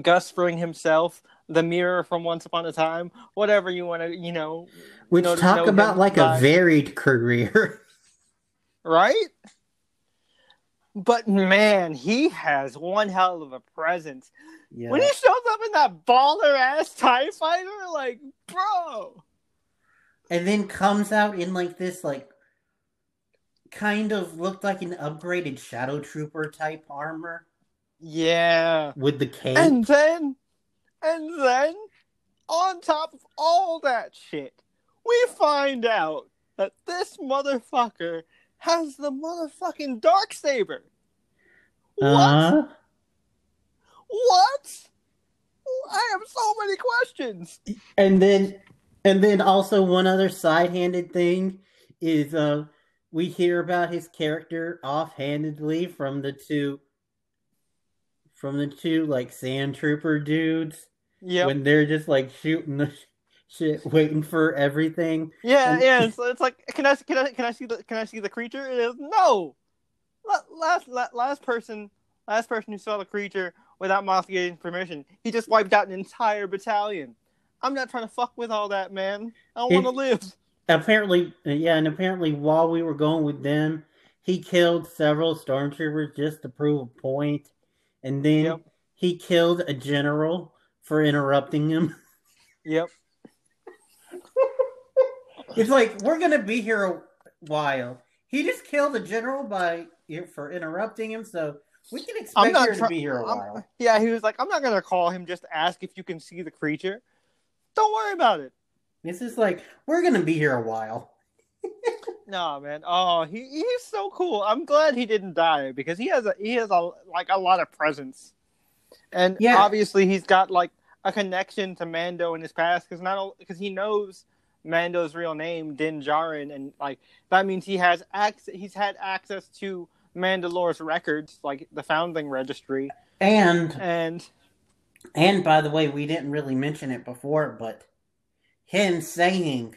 Gus Fring himself, the mirror from Once Upon a Time, whatever you want to, you know, Which know- talk know about like by- a varied career. right? But man, he has one hell of a presence. yeah. When he shows up in that baller ass TIE fighter, like, bro. and then comes out in like this like kind of looked like an upgraded shadow trooper type armor Yeah. with the cape. And then, and then, on top of all that shit, we find out that this motherfucker has the motherfucking dark saber. What? uh, What? I have so many questions. and then and then also one other side-handed thing is uh we hear about his character offhandedly from the two from the two like sand trooper dudes Yep. when they're just like shooting the shit, waiting for everything. Yeah, And- yeah. It's, it's like, can I, can I, can I see the, can I see the creature? It is no. La- Last, last person, last person who saw the creature without Moff Gideon's permission, he just wiped out an entire battalion. I'm not trying to fuck with all that, man. I don't want to live. Apparently, yeah, and apparently, while we were going with them, he killed several stormtroopers just to prove a point, and then Yep. he killed a general for interrupting him. Yep. It's like we're gonna be here a while. He just killed a general by for interrupting him, so we can I'm expect not here try- to be here a I'm- while. yeah, he was like, I'm not gonna call him just to ask if you can see the creature. Don't worry about it. It's just like we're gonna be here a while. No, man. Oh, he he's so cool. I'm glad he didn't die because he has a he has a like a lot of presence, and Yeah. obviously he's got like a connection to Mando in his past because not because he knows Mando's real name, Din Djarin, and like that means he has access. He's had access to Mandalore's records, like the founding registry, And and and by the way, we didn't really mention it before, but him saying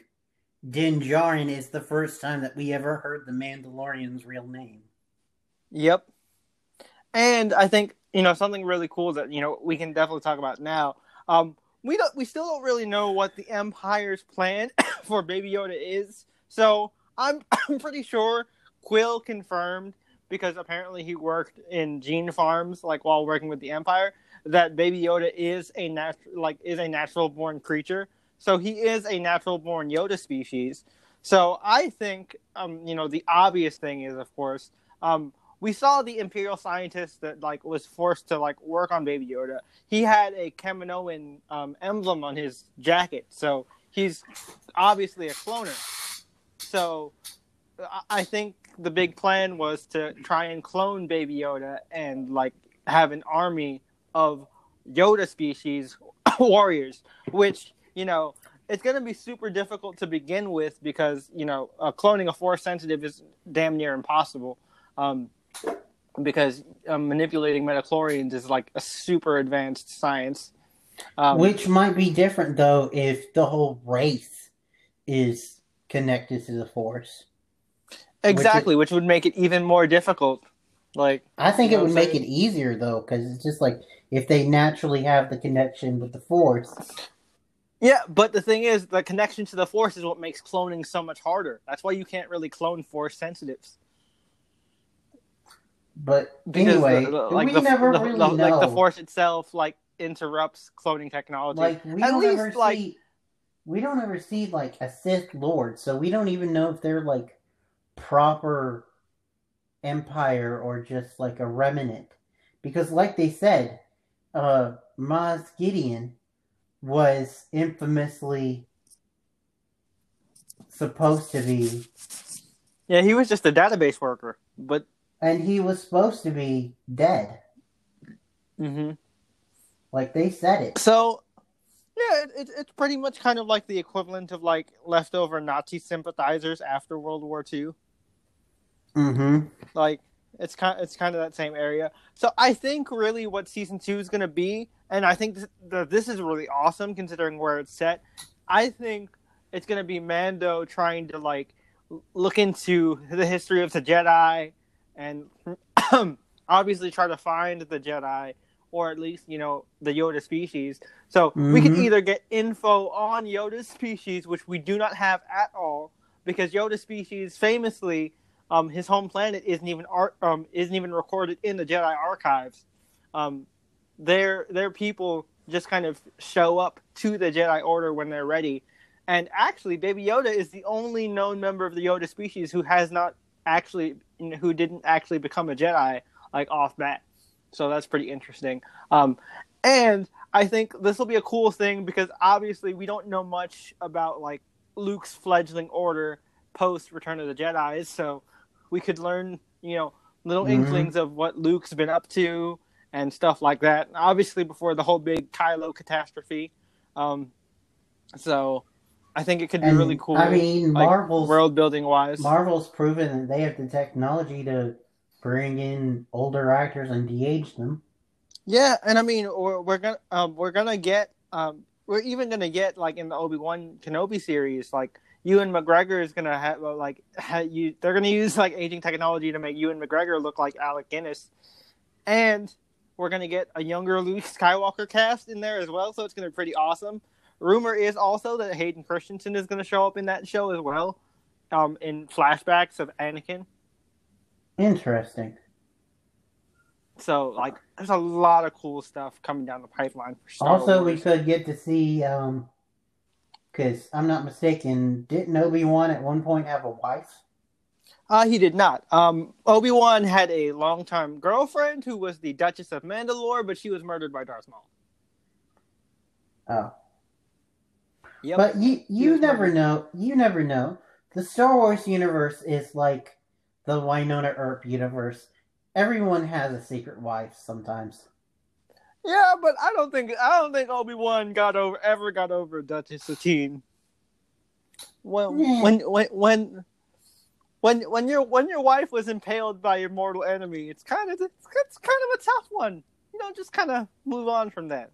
Din Djarin is the first time that we ever heard the Mandalorian's real name. Yep. And I think you know something really cool that you know we can definitely talk about now. Um, we don't, we still don't really know what the Empire's plan for Baby Yoda is. So I'm I'm pretty sure Kuiil confirmed because apparently he worked in gene farms like while working with the Empire that Baby Yoda is a nat- like is a natural born creature. So he is a natural born Yoda species. So I think um you know the obvious thing is of course um we saw the imperial scientist that like was forced to like work on baby yoda. He had a kaminoan um, emblem on his jacket so he's obviously a cloner. So I- think the big plan was to try and clone baby yoda and like have an army of yoda species warriors which you know it's going to be super difficult to begin with because you know uh, cloning a force sensitive is damn near impossible. Um, because um, manipulating midi-chlorians is like a super advanced science. Um, Which might be different though if the whole race is connected to the Force. exactly, which, would make it even more difficult. Like, I think it would make saying? it easier though, because it's just like if they naturally have the connection with the Force. yeah, but the thing is, the connection to the force is what makes cloning so much harder. That's why you can't really clone force sensitives. But Because anyway, the, like we the, never the- really know. like the force itself like interrupts cloning technology. Like we At don't least, ever like- see, we don't ever see like a Sith Lord, so we don't even know if they're like proper Empire or just like a remnant. Because, like they said, uh, Maz Gideon was infamously supposed to be, yeah, he was just a database worker, but and he was supposed to be dead. hmm Like they said it. So, yeah, it, it, it's pretty much kind of like the equivalent of like leftover Nazi sympathizers after World War II. Mm-hmm. Like it's kind it's kind of that same area. So I think really what season two is going to be, and I think this, the, this is really awesome considering where it's set. I think it's going to be Mando trying to like look into the history of the Jedi, and obviously try to find the Jedi, or at least you know the Yoda species. So we can Mhm. either get info on Yoda's species, which we do not have at all, because Yoda species famously um, his home planet isn't even ar- um, isn't even recorded in the Jedi archives. Um, their their people just kind of show up to the Jedi Order when they're ready, and actually, Baby Yoda is the only known member of the Yoda species who has not actually who didn't actually become a Jedi like off bat. So that's pretty interesting. Um, and I think this will be a cool thing because obviously we don't know much about like Luke's fledgling order post Return of the Jedi, so we could learn, you know, little Mhm. inklings of what Luke's been up to and stuff like that. Obviously, before the whole big Kylo catastrophe. Um, so I think it could be And really cool. I mean, like, Marvel's world building wise. Marvel's proven that they have the technology to bring in older actors and de-age them. Yeah, and I mean we're, we're gonna um, we're gonna get um, we're even gonna get like in the Obi Wan Kenobi series, like Ewan McGregor is gonna have like ha, you. They're gonna use like aging technology to make Ewan McGregor look like Alec Guinness, and we're gonna get a younger Luke Skywalker cast in there as well. So it's gonna be pretty awesome. Rumor is also that Hayden Christensen is gonna show up in that show as well, um, in flashbacks of Anakin. Interesting. So like, there's a lot of cool stuff coming down the pipeline. For Star Also, we could get to see, um, because I'm not mistaken, didn't Obi Wan at one point have a wife? Uh, he did not. Um, Obi Wan had a longtime girlfriend who was the Duchess of Mandalore, but she was murdered by Darth Maul. Oh, Yep. but you you never murdered. know. You never know. The Star Wars universe is like the Wynonna Earp universe. Everyone has a secret wife sometimes. yeah, but I don't think I don't think Obi Wan got over ever got over Duchess Satine. When Yeah. when when when when when your when your wife was impaled by your mortal enemy, it's kind of it's, it's kind of a tough one. You know, just kind of move on from that.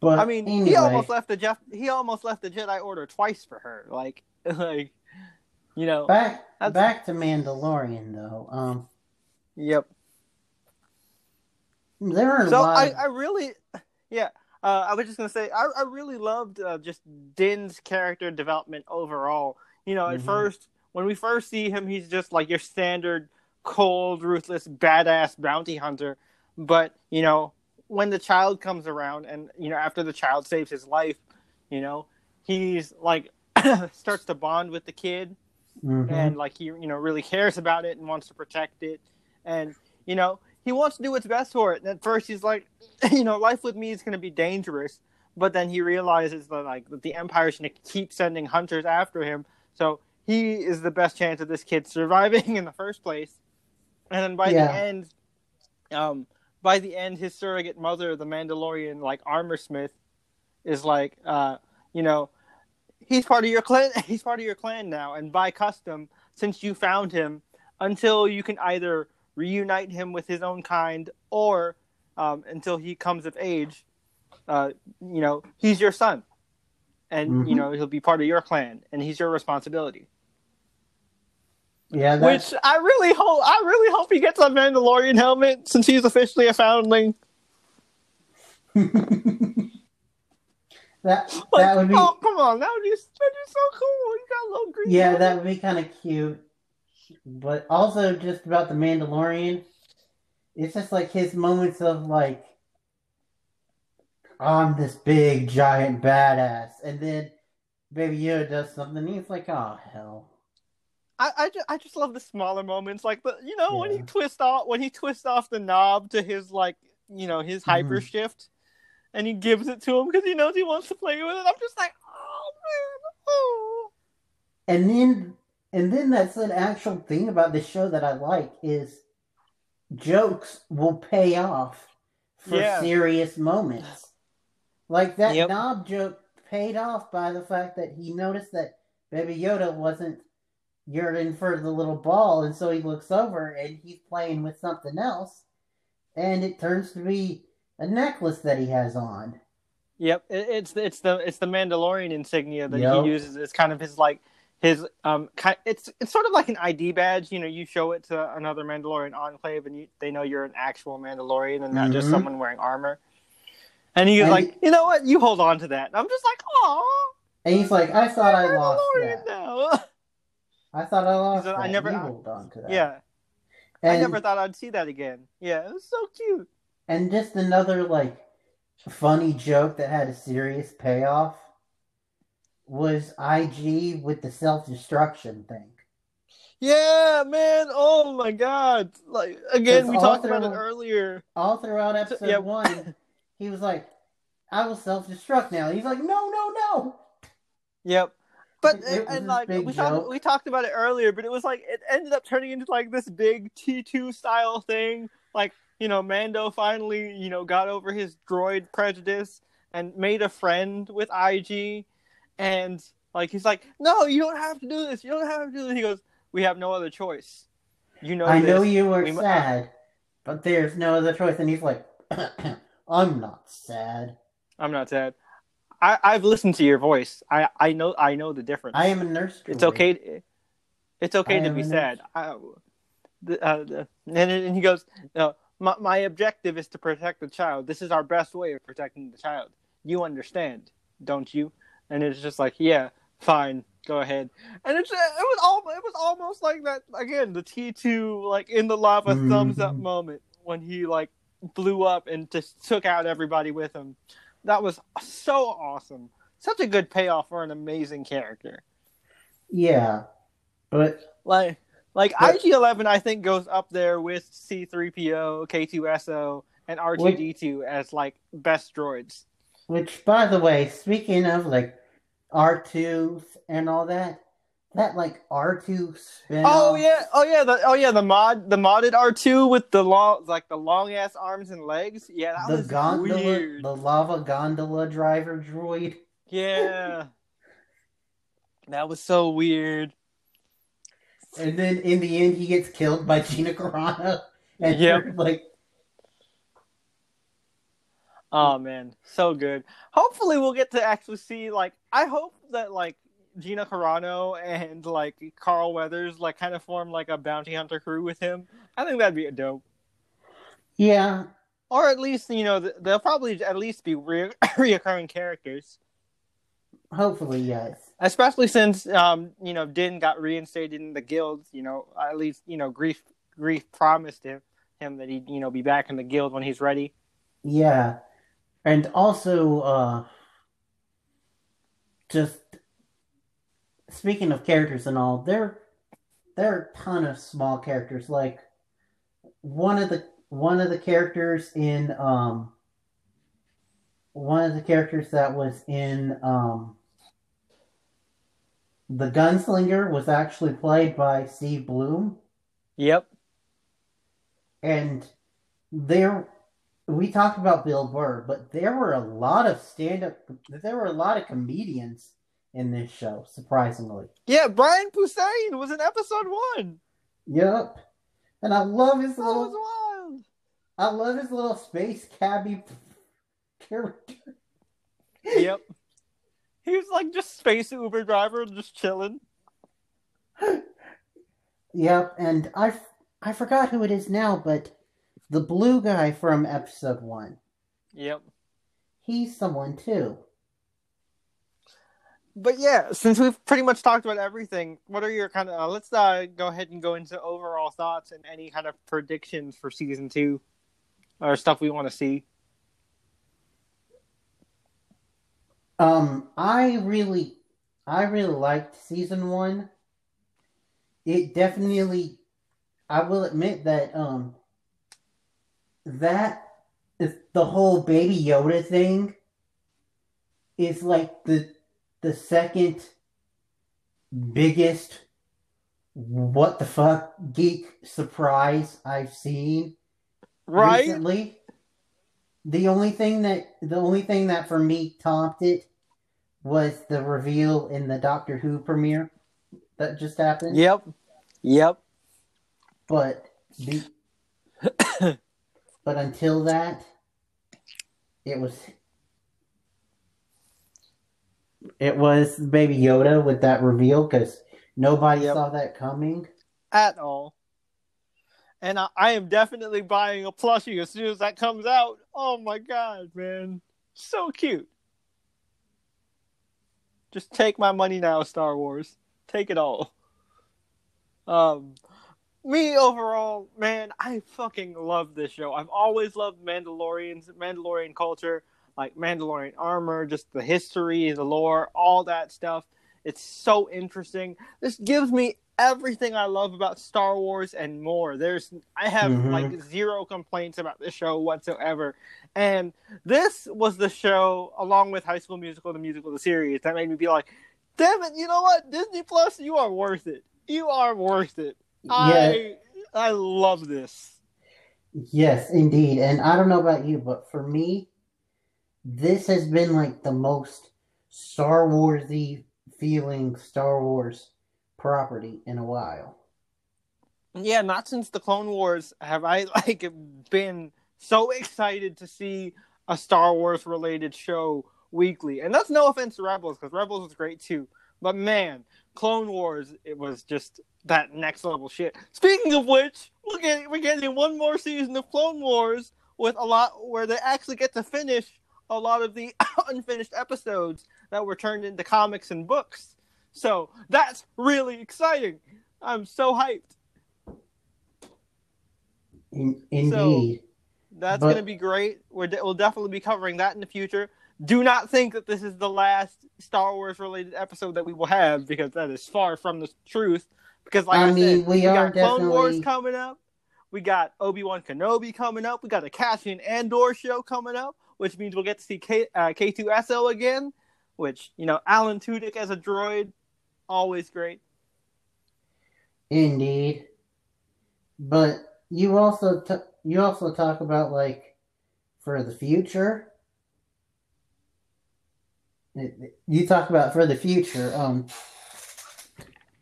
But I mean, anyway, he almost left the Jeff. He almost left the Jedi Order twice for her. Like, like, you know. back That's- back to Mandalorian though. Um, Yep. there are a So lot. I, of- I really, yeah. Uh, I was just gonna say I, I really loved uh, just Din's character development overall. You know, at Mhm. first when we first see him, he's just like your standard cold, ruthless, badass bounty hunter. But you know, when the child comes around, and you know, after the child saves his life, you know, he's like starts to bond with the kid, Mhm. and like he you know really cares about it and wants to protect it. And you know he wants to do what's best for it. And at first he's like you know life with me is going to be dangerous. But then he realizes that like that the empire's going to keep sending hunters after him. So he is the best chance of this kid surviving in the first place. And then by Yeah. the end um by the end his surrogate mother the mandalorian like armor smith is like uh you know he's part of your clan he's part of your clan now and by custom since you found him until you can either reunite him with his own kind or um, until he comes of age uh, you know he's your son and you Mhm. know he'll be part of your clan and he's your responsibility yeah, that's, which i really hope i really hope he gets a mandalorian helmet since he's officially a foundling that like, that would be oh come on that would be, that'd be so cool you got a little green yeah, helmet. that would be kind of cute. But also just about the Mandalorian, it's just like his moments of like, I'm this big giant badass, and then Baby Yoda does something. He's like, oh hell. I, I, just, I just love the smaller moments, like the you know when he Yeah. twists off when he twists off the knob to his like you know his mm-hmm. hyper shift, and he gives it to him because he knows he wants to play with it. I'm just like, oh man, oh. And then, and then that's an actual thing about the show that I like is jokes will pay off for Yeah. serious moments. Like that Yep. knob joke paid off by the fact that he noticed that Baby Yoda wasn't yearning for the little ball, and so he looks over and he's playing with something else, and it turns to be a necklace that he has on. Yep, it, it's it's the it's the Mandalorian insignia that Yep. he uses It's kind of his like his um it's it's sort of like an ID badge. You know, you show it to another Mandalorian enclave, and you, they know you're an actual Mandalorian and not just Mhm. someone wearing armor. And he's And like, you know what? You hold on to that. And I'm just like, oh, And he's like, I thought I lost that. now. I thought I lost. "I never- I- hold on to that. yeah, And, I never thought I'd see that again. Yeah, it was so cute. and just another like funny joke that had a serious payoff was IG with the self destruction thing. Yeah, man. Oh my god. Like again, we talked about it earlier. All throughout episode yeah. one, he was like, "I will self destruct now." He's like, "No, no, no." Yep. But It- and like we talked we talked about it earlier, but it was like it ended up turning into like this big T two style thing. Like you know, Mando finally you know got over his droid prejudice and made a friend with IG, and like he's like, no, you don't have to do this. You don't have to do this. He goes, we have no other choice. You know, I know you were We mu- sad, but there's no other choice. And he's like, I'm not sad. I'm not sad. I, I've listened to your voice. I, I know I know the difference. I am a nurse. It's okay. It's okay I to be sad. I, the, uh, the, and, and he goes, no, my, my objective is to protect the child. This is our best way of protecting the child. You understand, don't you? And it's just like, yeah, fine, go ahead. And it's it was all it was almost like that again. The T two like in the lava thumbs up Mhm. moment when he like blew up and just took out everybody with him. That was so awesome. Such a good payoff for an amazing character. Yeah, but Like like IG Eleven, I think goes up there with C three PO, K two SO, and R two D two as like best droids. which, by the way, speaking of like R two and all that, that like R two spin. Oh yeah, oh yeah, the oh yeah, the mod the modded R two with the long like the long ass arms and legs. Yeah, that the was gondola, weird. the lava gondola driver droid. Yeah, that was so weird. And then in the end, he gets killed by Gina Carano. And Yep. like, Oh man, so good. Hopefully, we'll get to actually see like I hope that like Gina Carano and like Carl Weathers like kind of form like a bounty hunter crew with him. I think that'd be a dope. yeah, Or at least you know they'll probably at least be re- reoccurring characters, hopefully, yes. especially since um you know Din got reinstated in the guild. You know at least you know Greef Greef promised him him that he'd you know be back in the guild when he's ready. Yeah. And also, uh, just speaking of characters and all, there, there are a ton of small characters. Like one of the one of the characters in um, one of the characters that was in um, the Gunslinger was actually played by Steve Bloom. Yep. And there, we talked about Bill Burr, but there were a lot of stand up, there were a lot of comedians in this show, surprisingly. Yeah, Brian Posehn was in episode one. Yep. And I love his That was little, wild. I love his little space cabbie character. Yep. He was like just space Uber driver, just chilling. Yep. And I, I forgot who it is now, but the blue guy from episode one, Yep. he's someone too. But yeah, since we've pretty much talked about everything, what are your kind of? Uh, let's uh, go ahead and go into overall thoughts and any kind of predictions for season two, or stuff we want to see. Um, I really, I really liked season one. It definitely, I will admit that um, that the whole Baby Yoda thing is like the the second biggest what the fuck geek surprise I've seen Right? recently. The only thing that the only thing that for me topped it was the reveal in the Doctor Who premiere that just happened. Yep. Yep. But the but until that, it was it was Baby Yoda with that reveal because nobody Yep. saw that coming. At all. And I, I am definitely buying a plushie as soon as that comes out. Oh my god, man. So cute. Just take my money now, Star Wars. Take it all. Um me overall, man, I fucking love this show. I've always loved Mandalorians, Mandalorian culture, like Mandalorian armor, just the history, the lore, all that stuff. It's so interesting. This gives me everything I love about Star Wars and more. There's I have Mhm. like zero complaints about this show whatsoever. And this was the show along with High School Musical the musical the series that made me be like, "Damn it, you know what? Disney Plus, you are worth it. You are worth it." Yeah, I I love this. yes, indeed. And I don't know about you, but for me, this has been like the most Star Warsy feeling Star Wars property in a while. Yeah, not since the Clone Wars have I like been so excited to see a Star Wars related show weekly. And that's no offense to Rebels because Rebels was great too. But man, Clone Wars, it was just that next level shit. Speaking of which, we're getting, we're getting one more season of Clone Wars with a lot where they actually get to finish a lot of the unfinished episodes that were turned into comics and books. So that's really exciting. I'm so hyped. In, indeed. So, that's going to be great. We're de- we'll definitely be covering that in the future. Do not think that this is the last Star Wars related episode that we will have because that is far from the truth. Because, like I, I mean, said, we are got Clone Wars coming up. We got Obi Wan Kenobi coming up. We got a Cassian Andor show coming up, which means we'll get to see K uh, K2SO again. Which you know, Alan Tudyk as a droid, always great. Indeed. But you also t- you also talk about like for the future. You talk about for the future. Um,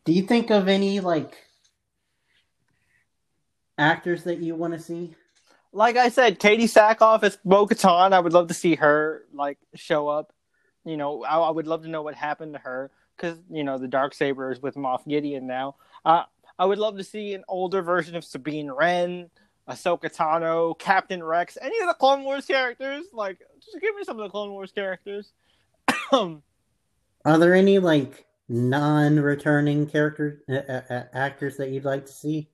do you think of any like actors that you want to see? Like I said, Katee Sackhoff as Bo Katan. I would love to see her like show up. You know, I, I would love to know what happened to her because you know the dark saber is with Moff Gideon now. Uh, I would love to see an older version of Sabine Wren, Ahsoka Tano, Captain Rex, any of the Clone Wars characters. Like, just give me some of the Clone Wars characters. Are there any like non-returning character uh, uh, actors that you'd like to see?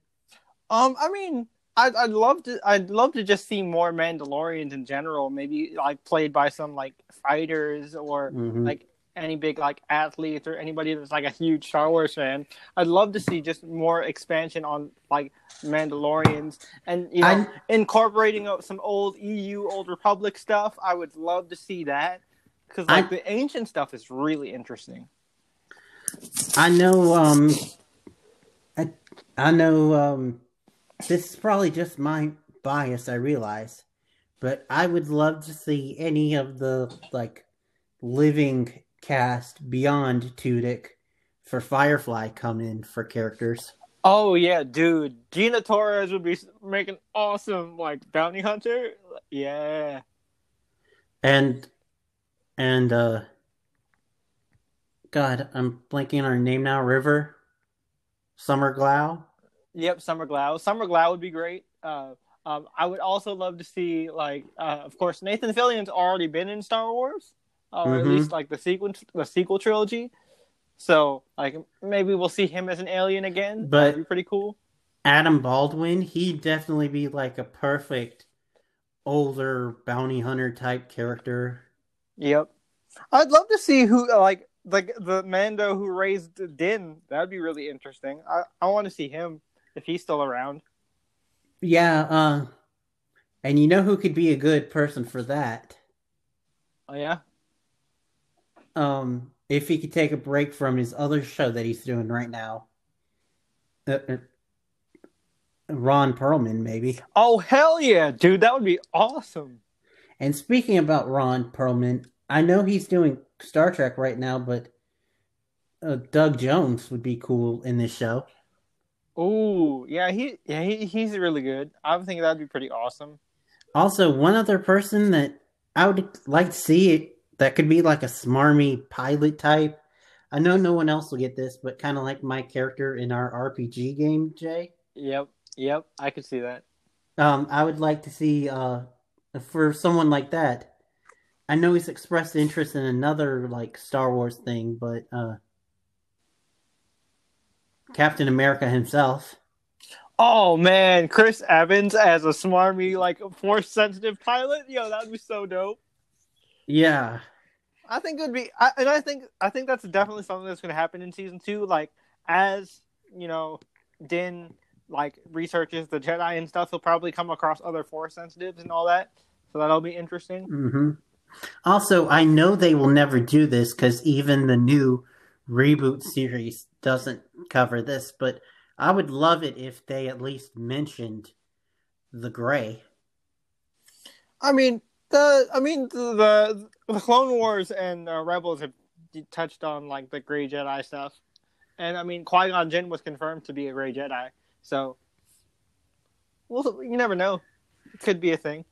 Um, I mean, I'd, I'd love to. I'd love to just see more Mandalorians in general. Maybe like played by some like fighters or Mhm. like any big like athletes or anybody that's like a huge Star Wars fan. I'd love to see just more expansion on like Mandalorians and you know I- incorporating uh, some old EU, old Republic stuff. I would love to see that because like I- the ancient stuff is really interesting. I know. Um, I, I know. Um, this is probably just my bias. I realize, but I would love to see any of the like living cast beyond Tudyk for Firefly come in for characters. Oh yeah, dude, Gina Torres would be making awesome like bounty hunter. Yeah. And and uh, God, I'm blanking on her name now. River, Summer Glau. Yep, Summer Glau. Summer Glau would be great. Uh, um, I would also love to see, like, uh, of course, Nathan Fillion's already been in Star Wars, uh, or at Mhm. least like the sequel, the sequel trilogy. So, like, maybe we'll see him as an alien again. But- That'd be pretty cool. Adam Baldwin, he'd definitely be like a perfect older bounty hunter type character. Yep. I'd love to see who, like, like the Mando who raised Din. That'd be really interesting. I, I want to see him if he's still around. Yeah, uh and you know who could be a good person for that? Oh yeah. Um if he could take a break from his other show that he's doing right now. Uh, uh, Ron Perlman maybe. Oh hell yeah, dude! That would be awesome. And speaking about Ron Perlman, I know he's doing Star Trek right now, but uh, Doug Jones would be cool in this show. Ooh, yeah, he yeah he, he's really good. I would think that'd be pretty awesome. Also, one other person that I would like to see it that could be like a smarmy pilot type. I know no one else will get this, but kind of like my character in our RPG game, Jay. Yep, yep, I could see that. Um, I would like to see uh, for someone like that. I know he's expressed interest in another like Star Wars thing, but uh, Captain America himself. Oh man, Chris Evans as a smarmy like force sensitive pilot. Yo, that would be so dope. Yeah, I think it would be, I, and I think I think that's definitely something that's going to happen in season two. Like as you know, Din like researches the Jedi and stuff, he'll probably come across other force sensitives and all that. So that'll be interesting. hmm Also, I know they will never do this because even the new reboot series doesn't cover this, but I would love it if they at least mentioned the gray. I mean the I mean the the, Clone Wars and uh, Rebels have touched on like the Gray Jedi stuff, and I mean Qui Gon Jinn was confirmed to be a Gray Jedi, so well you never know, it could be a thing.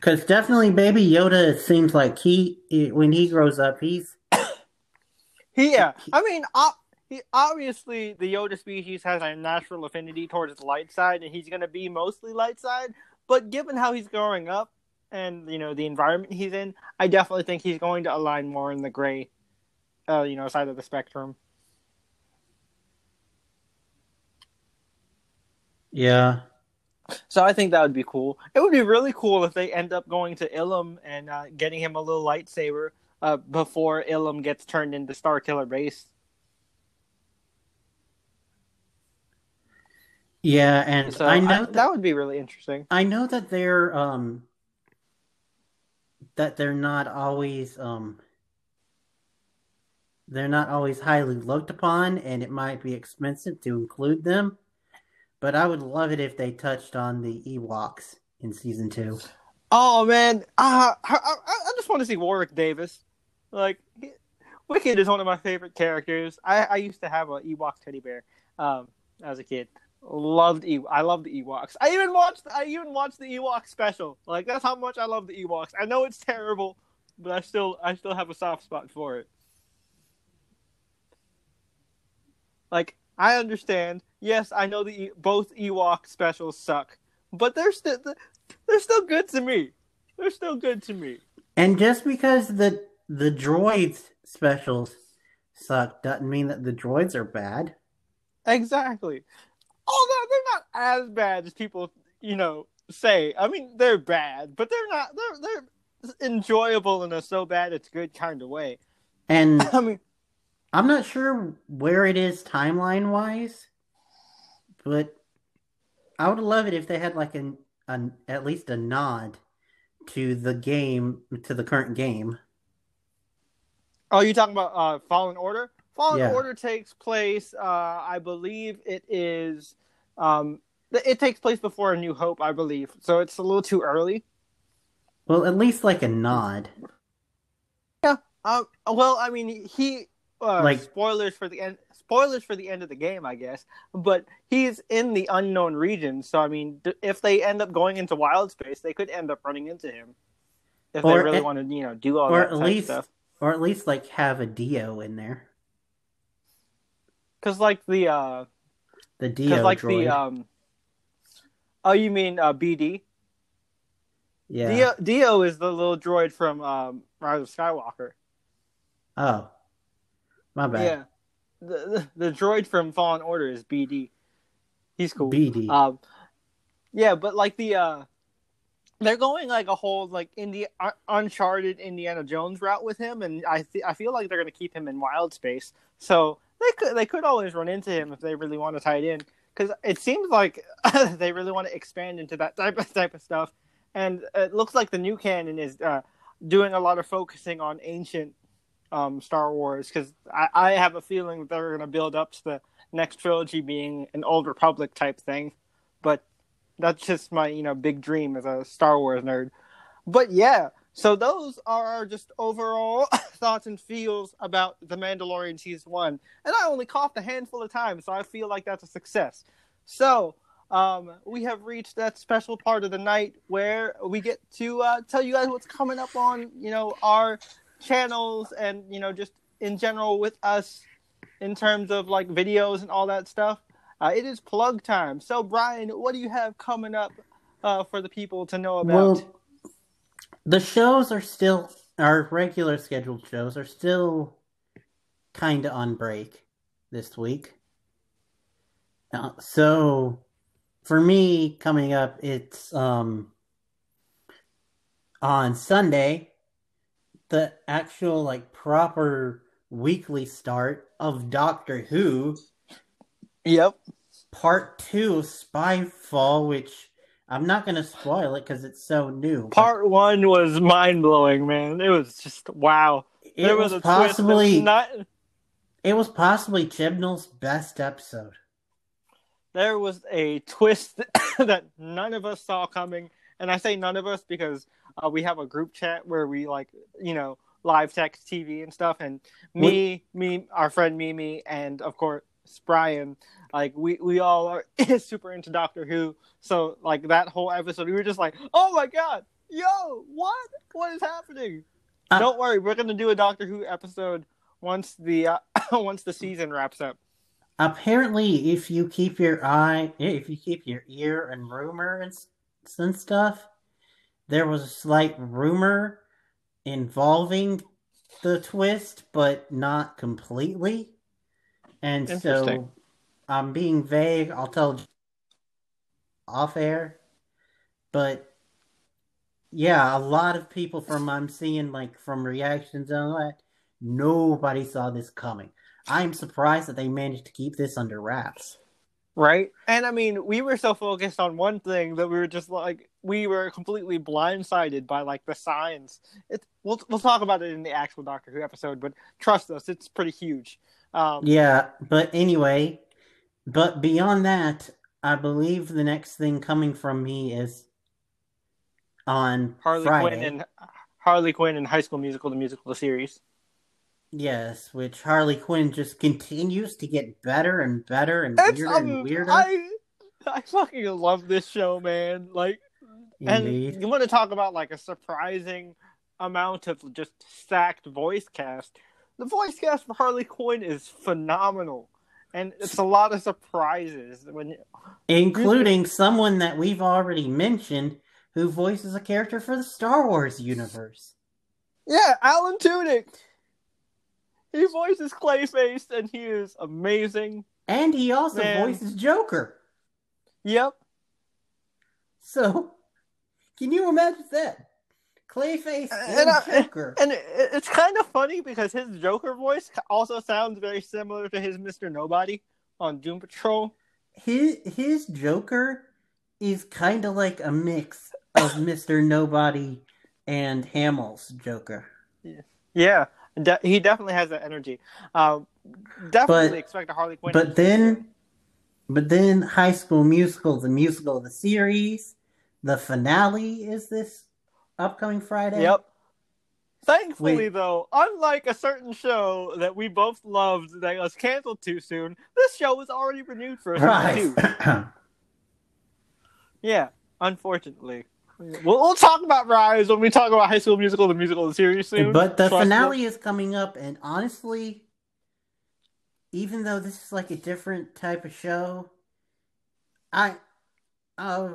Because definitely, Baby Yoda seems like he when he grows up, he's he, yeah. I mean, he, obviously the Yoda species has a natural affinity towards the light side, and he's going to be mostly light side. But given how he's growing up and you know the environment he's in, I definitely think he's going to align more in the gray, uh, you know, side of the spectrum. Yeah. So I think that would be cool. It would be really cool if they end up going to Ilum and uh, getting him a little lightsaber uh, before Ilum gets turned into Star Killer Base. Yeah, and So I know I- that, that would be really interesting. I know that they're um that they're not always um they're not always highly looked upon and it might be expensive to include them. But I would love it if they touched on the Ewoks in season 2. Oh man, uh, I, I, I just want to see Warwick Davis. Like, Wicket is one of my favorite characters. I, I used to have an Ewok teddy bear um, as a kid. Loved e- I love the Ewoks. I even watched I even watched the Ewok special. Like that's how much I love the Ewoks. I know it's terrible, but I still I still have a soft spot for it. Like I understand. Yes, I know the both Ewok specials suck, but they're still they're still good to me. They're still good to me. And just because the the droids specials suck doesn't mean that the droids are bad. Exactly. Although they're not as bad as people, you know, say. I mean, they're bad, but they're not. They're they're enjoyable in a so bad it's good kind of way. And I mean, I'm not sure where it is timeline wise, but I would love it if they had like an, an at least a nod to the game to the current game. Oh, you talking about uh, Fallen Order? Fallen Yeah. Order takes place. Uh, I believe it is. Um, it takes place before A New Hope, I believe. So it's a little too early. Well, at least like a nod. Um, well, I mean, he uh, Like- spoilers for the end. Spoilers for the end of the game, I guess. But he's in the unknown region, so I mean, d- if they end up going into wild space, they could end up running into him. If they really at- want to, you know, do all or that at type least stuff. Or at least like have a D-O in there. Because like the, uh, The D-O like droid. the, um, oh, you mean uh, BD? yeah. D-O, D-O is the little droid from um, Rise of Skywalker. Oh. My bad. Yeah, the, the the droid from Fallen Order is BD. He's cool. BD. Um, yeah, but like the uh, they're going like a whole like Uncharted Indiana Jones route with him, and I th- I feel like they're gonna keep him in wild space. So they could they could always run into him if they really want to tie it in, because it seems like they really want to expand into that type of type of stuff, and it looks like the new canon is uh, doing a lot of focusing on ancient um, Star Wars, because I, I have a feeling that they're gonna build up to the next trilogy being an old republic type thing but that's just my you know big dream as a star wars nerd. But yeah so those are our just overall thoughts and feels about the mandalorian season one. And i only coughed a handful of times so i feel like that's a success. So um, we have reached that special part of the night where we get to uh, tell you guys what's coming up on you know our channels and you know just in general with us in terms of like videos and all that stuff. Uh, it is plug time. So, Bryan, what do you have coming up uh, for the people to know about? Well, the shows are still our regular scheduled shows are still kind of on break this week. Uh, so for me coming up it's um on Sunday the actual like proper weekly start of Doctor Who yep. part 2 Spyfall which I'm not going to spoil it cuz it's so new. but- Part one was mind blowing, man. It was just wow. it there was, was, a possibly twist. Not, it was possibly Chibnall's best episode. there was a twist that none of us saw coming, and I say none of us because uh, we have a group chat where we like you know live text TV and stuff, and me, me, our friend Mimi, and of course Bryan, like we we all are super into Doctor Who, so like that whole episode, we were just like, oh my god, yo, what? What is happening? Uh, Don't worry, we're gonna do a Doctor Who episode once the uh, once the season wraps up. Apparently, if you keep your eye, if you keep your ear and rumor and, and stuff, there was a slight rumor involving the twist, but not completely. And so, I'm being vague. I'll tell off air, but yeah, a lot of people from I'm seeing like from reactions and all that, nobody saw this coming. I'm surprised that they managed to keep this under wraps. Right? And I mean, we were so focused on one thing that we were just like we were completely blindsided by like the signs. It we'll we'll talk about it in the actual Doctor Who episode, but trust us, it's pretty huge. Um Yeah, but anyway, but beyond that, I believe the next thing coming from me is on Harley Friday. Quinn and Harley Quinn and High School Musical, the musical, the series. Yes, which Harley Quinn just continues to get better and better and weirder um, and weirder. I I fucking love this show, man. Like, Indeed. and you want to talk about like a surprising amount of just stacked voice cast. The voice cast for Harley Quinn is phenomenal, and it's a lot of surprises when Including someone that we've already mentioned who voices a character for the Star Wars universe. yeah, Alan Tudyk. He voices Clayface, and he is amazing. And he also Man. voices Joker. Yep. So, can you imagine that? Clayface and, And I- Joker. And it, it's kind of funny because his Joker voice also sounds very similar to his Mister Nobody on Doom Patrol. his his Joker is kind of like a mix of Mr. Nobody and Hamill's Joker. Yeah, de- he definitely has that energy. Um, definitely But- expect a Harley Quinn. But then but then High School Musical, the musical of the series, the finale is this upcoming Friday. yep. Thankfully, though, unlike a certain show that we both loved that was canceled too soon, this show was already renewed for a season Right. two. Yeah, unfortunately. We'll, we'll talk about Rise when we talk about High School Musical, the musical, the series soon. but the Trust us. finale is coming up and honestly even though this is like a different type of show, I uh,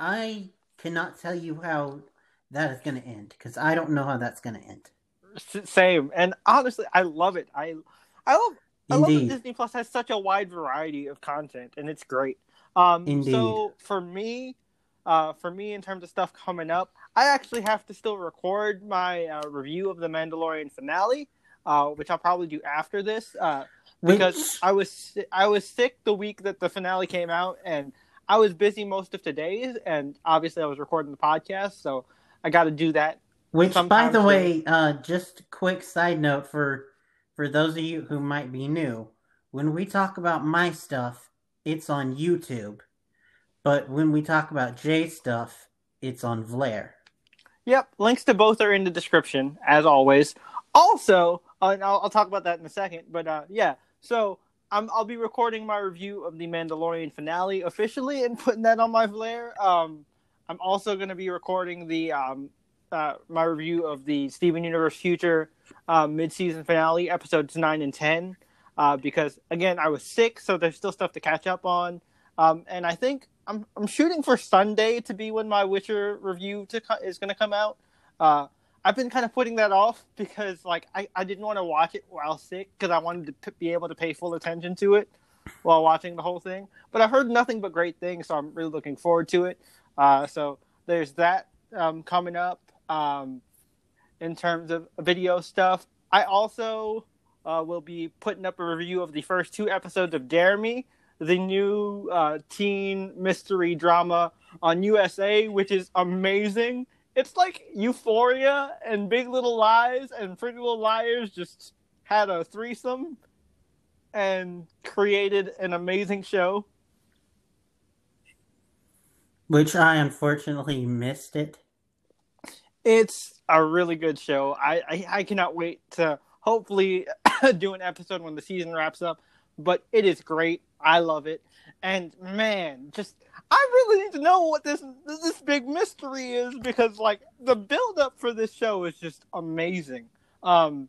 I cannot tell you how that is going to end because I don't know how that's going to end. Same, and honestly, I love it. I, I love, I love that Indeed. Disney Plus has such a wide variety of content, and it's great. Um, Indeed. So for me, uh, for me, in terms of stuff coming up, I actually have to still record my uh, review of the Mandalorian finale, uh, which I'll probably do after this, uh, because I was I was sick the week that the finale came out, and I was busy most of today's, and obviously I was recording the podcast, so I got to do that. Which, by the way, uh, just quick side note for for those of you who might be new, when we talk about my stuff, it's on YouTube, but when we talk about Jay stuff, it's on Vlare. Yep, links to both are in the description as always. Also, uh, I'll, I'll talk about that in a second, but uh, yeah, so I'm, I'll be recording my review of the Mandalorian finale officially and putting that on my Vlare. Um, I'm also going to be recording the um, uh, my review of the Steven Universe Future uh, mid-season finale, episodes nine and ten, uh, because again I was sick, so there's still stuff to catch up on. Um, and I think I'm I'm shooting for Sunday to be when my Witcher review to co- is going to come out. Uh, I've been kind of putting that off because like I, I didn't want to watch it while sick because I wanted to p- be able to pay full attention to it while watching the whole thing. But I've heard nothing but great things, so I'm really looking forward to it. Uh, so there's that um, coming up um, in terms of video stuff. I also uh, will be putting up a review of the first two episodes of Dare Me, the new uh, teen mystery drama on USA, which is amazing. It's like Euphoria and Big Little Lies and Pretty Little Liars just had a threesome and created an amazing show. Which I unfortunately missed it. It's a really good show. I, I, I cannot wait to hopefully do an episode when the season wraps up. but it is great. I love it, and man, just I really need to know what this this big mystery is because like the build up for this show is just amazing. Um,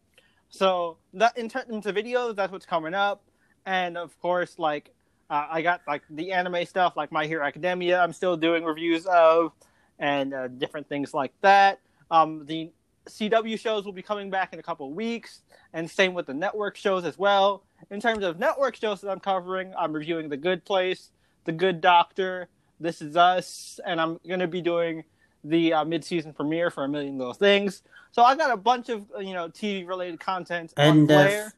so that in terms of videos, that's what's coming up, and of course, like uh, I got like the anime stuff, like My Hero Academia. I'm still doing reviews of, and uh, different things like that. Um, the CW shows will be coming back in a couple weeks, and same with the network shows as well. In terms of network shows that I'm covering, I'm reviewing The Good Place, The Good Doctor, This Is Us, and I'm going to be doing the uh, mid-season premiere for A Million Little Things. So I got a bunch of you know TV related content and uh,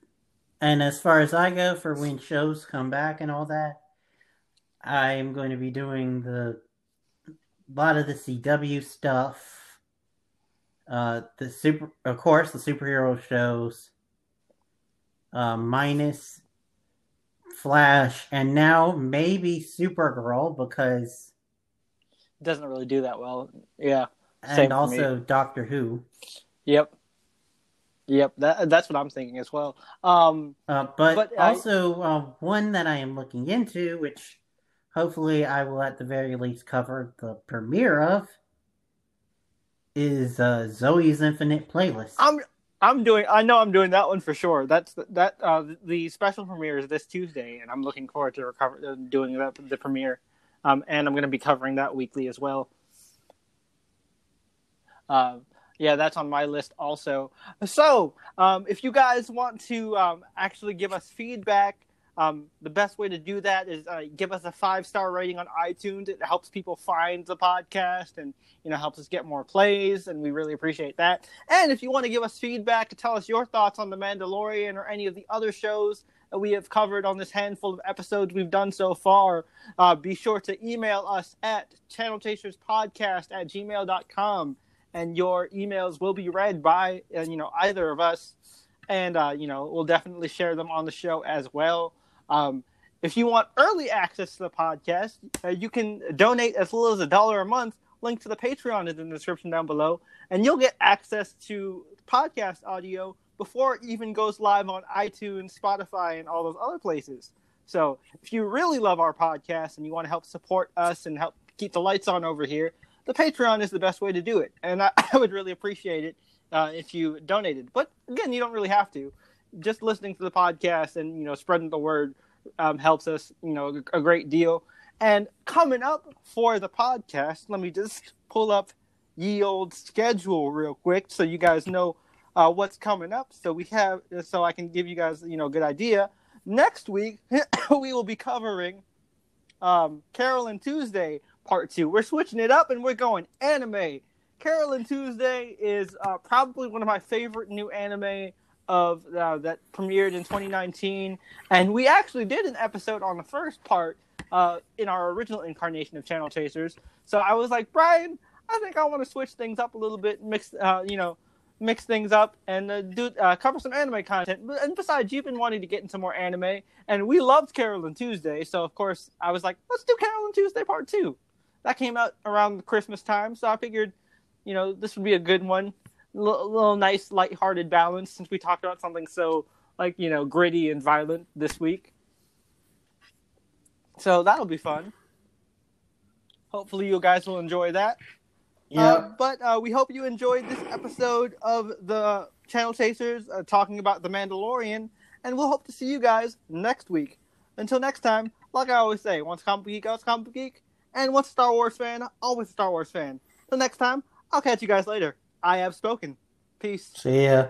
and as far as I go for when shows come back and all that, I am going to be doing the a lot of the CW stuff uh, the super, of course, the superhero shows, uh, minus Flash, and now maybe Supergirl because it doesn't really do that well. Yeah, and also Doctor Who. Yep. Yep, that, that's what I'm thinking as well. Um, uh, but, but also I... uh, one that I am looking into, which hopefully I will at the very least cover the premiere of, is uh, Zoey's Infinite Playlist. I'm I'm doing. I know I'm doing that one for sure. That's that. Uh, the special premiere is this Tuesday, and I'm looking forward to recover uh, doing that, the premiere. Um, and I'm going to be covering that weekly as well. Uh, yeah, that's on my list also. So, um, if you guys want to um, actually give us feedback um, the best way to do that is uh, give us a five star rating on iTunes. It helps people find the podcast and you know helps us get more plays, and we really appreciate that. And if you want to give us feedback to tell us your thoughts on the Mandalorian or any of the other shows that we have covered on this handful of episodes we've done so far, uh, be sure to email us at channelchaserspodcast at gmail.com, and your emails will be read by uh, you know either of us, and uh, you know we'll definitely share them on the show as well. Um, if you want early access to the podcast, uh, you can donate as little as a dollar a month. Link to the Patreon is in the description down below, and you'll get access to podcast audio before it even goes live on iTunes, Spotify, and all those other places. So if you really love our podcast and you want to help support us and help keep the lights on over here, the Patreon is the best way to do it. And I, I would really appreciate it uh, if you donated. But again, you don't really have to just listening to the podcast and you know spreading the word um, helps us you know a great deal. And coming up for the podcast, let me just pull up ye old schedule real quick so you guys know uh, what's coming up. So we have so I can give you guys you know a good idea. Next week we will be covering um, Carole and Tuesday Part Two. We're switching it up and we're going anime. Carole and Tuesday is uh, probably one of my favorite new anime of uh, that premiered in 2019, and we actually did an episode on the first part uh, in our original incarnation of Channel Chasers. So I was like, Bryan, I think I want to switch things up a little bit, mix, uh, you know, mix things up and uh, do uh, cover some anime content. And besides, you've been wanting to get into more anime, and we loved Carole and Tuesday, so of course I was like, let's do Carole and Tuesday Part Two. That came out around Christmas time, so I figured, you know, this would be a good one little, little nice light-hearted balance since we talked about something so like you know gritty and violent this week. So that'll be fun. Hopefully, you guys will enjoy that. Yeah. Uh, but uh, we hope you enjoyed this episode of the Channel Chasers uh, talking about The Mandalorian, and we'll hope to see you guys next week. Until next time, like I always say, once comic geek, always comic geek, and once a Star Wars fan, always a Star Wars fan. Till next time, I'll catch you guys later. I have spoken. Peace. See ya.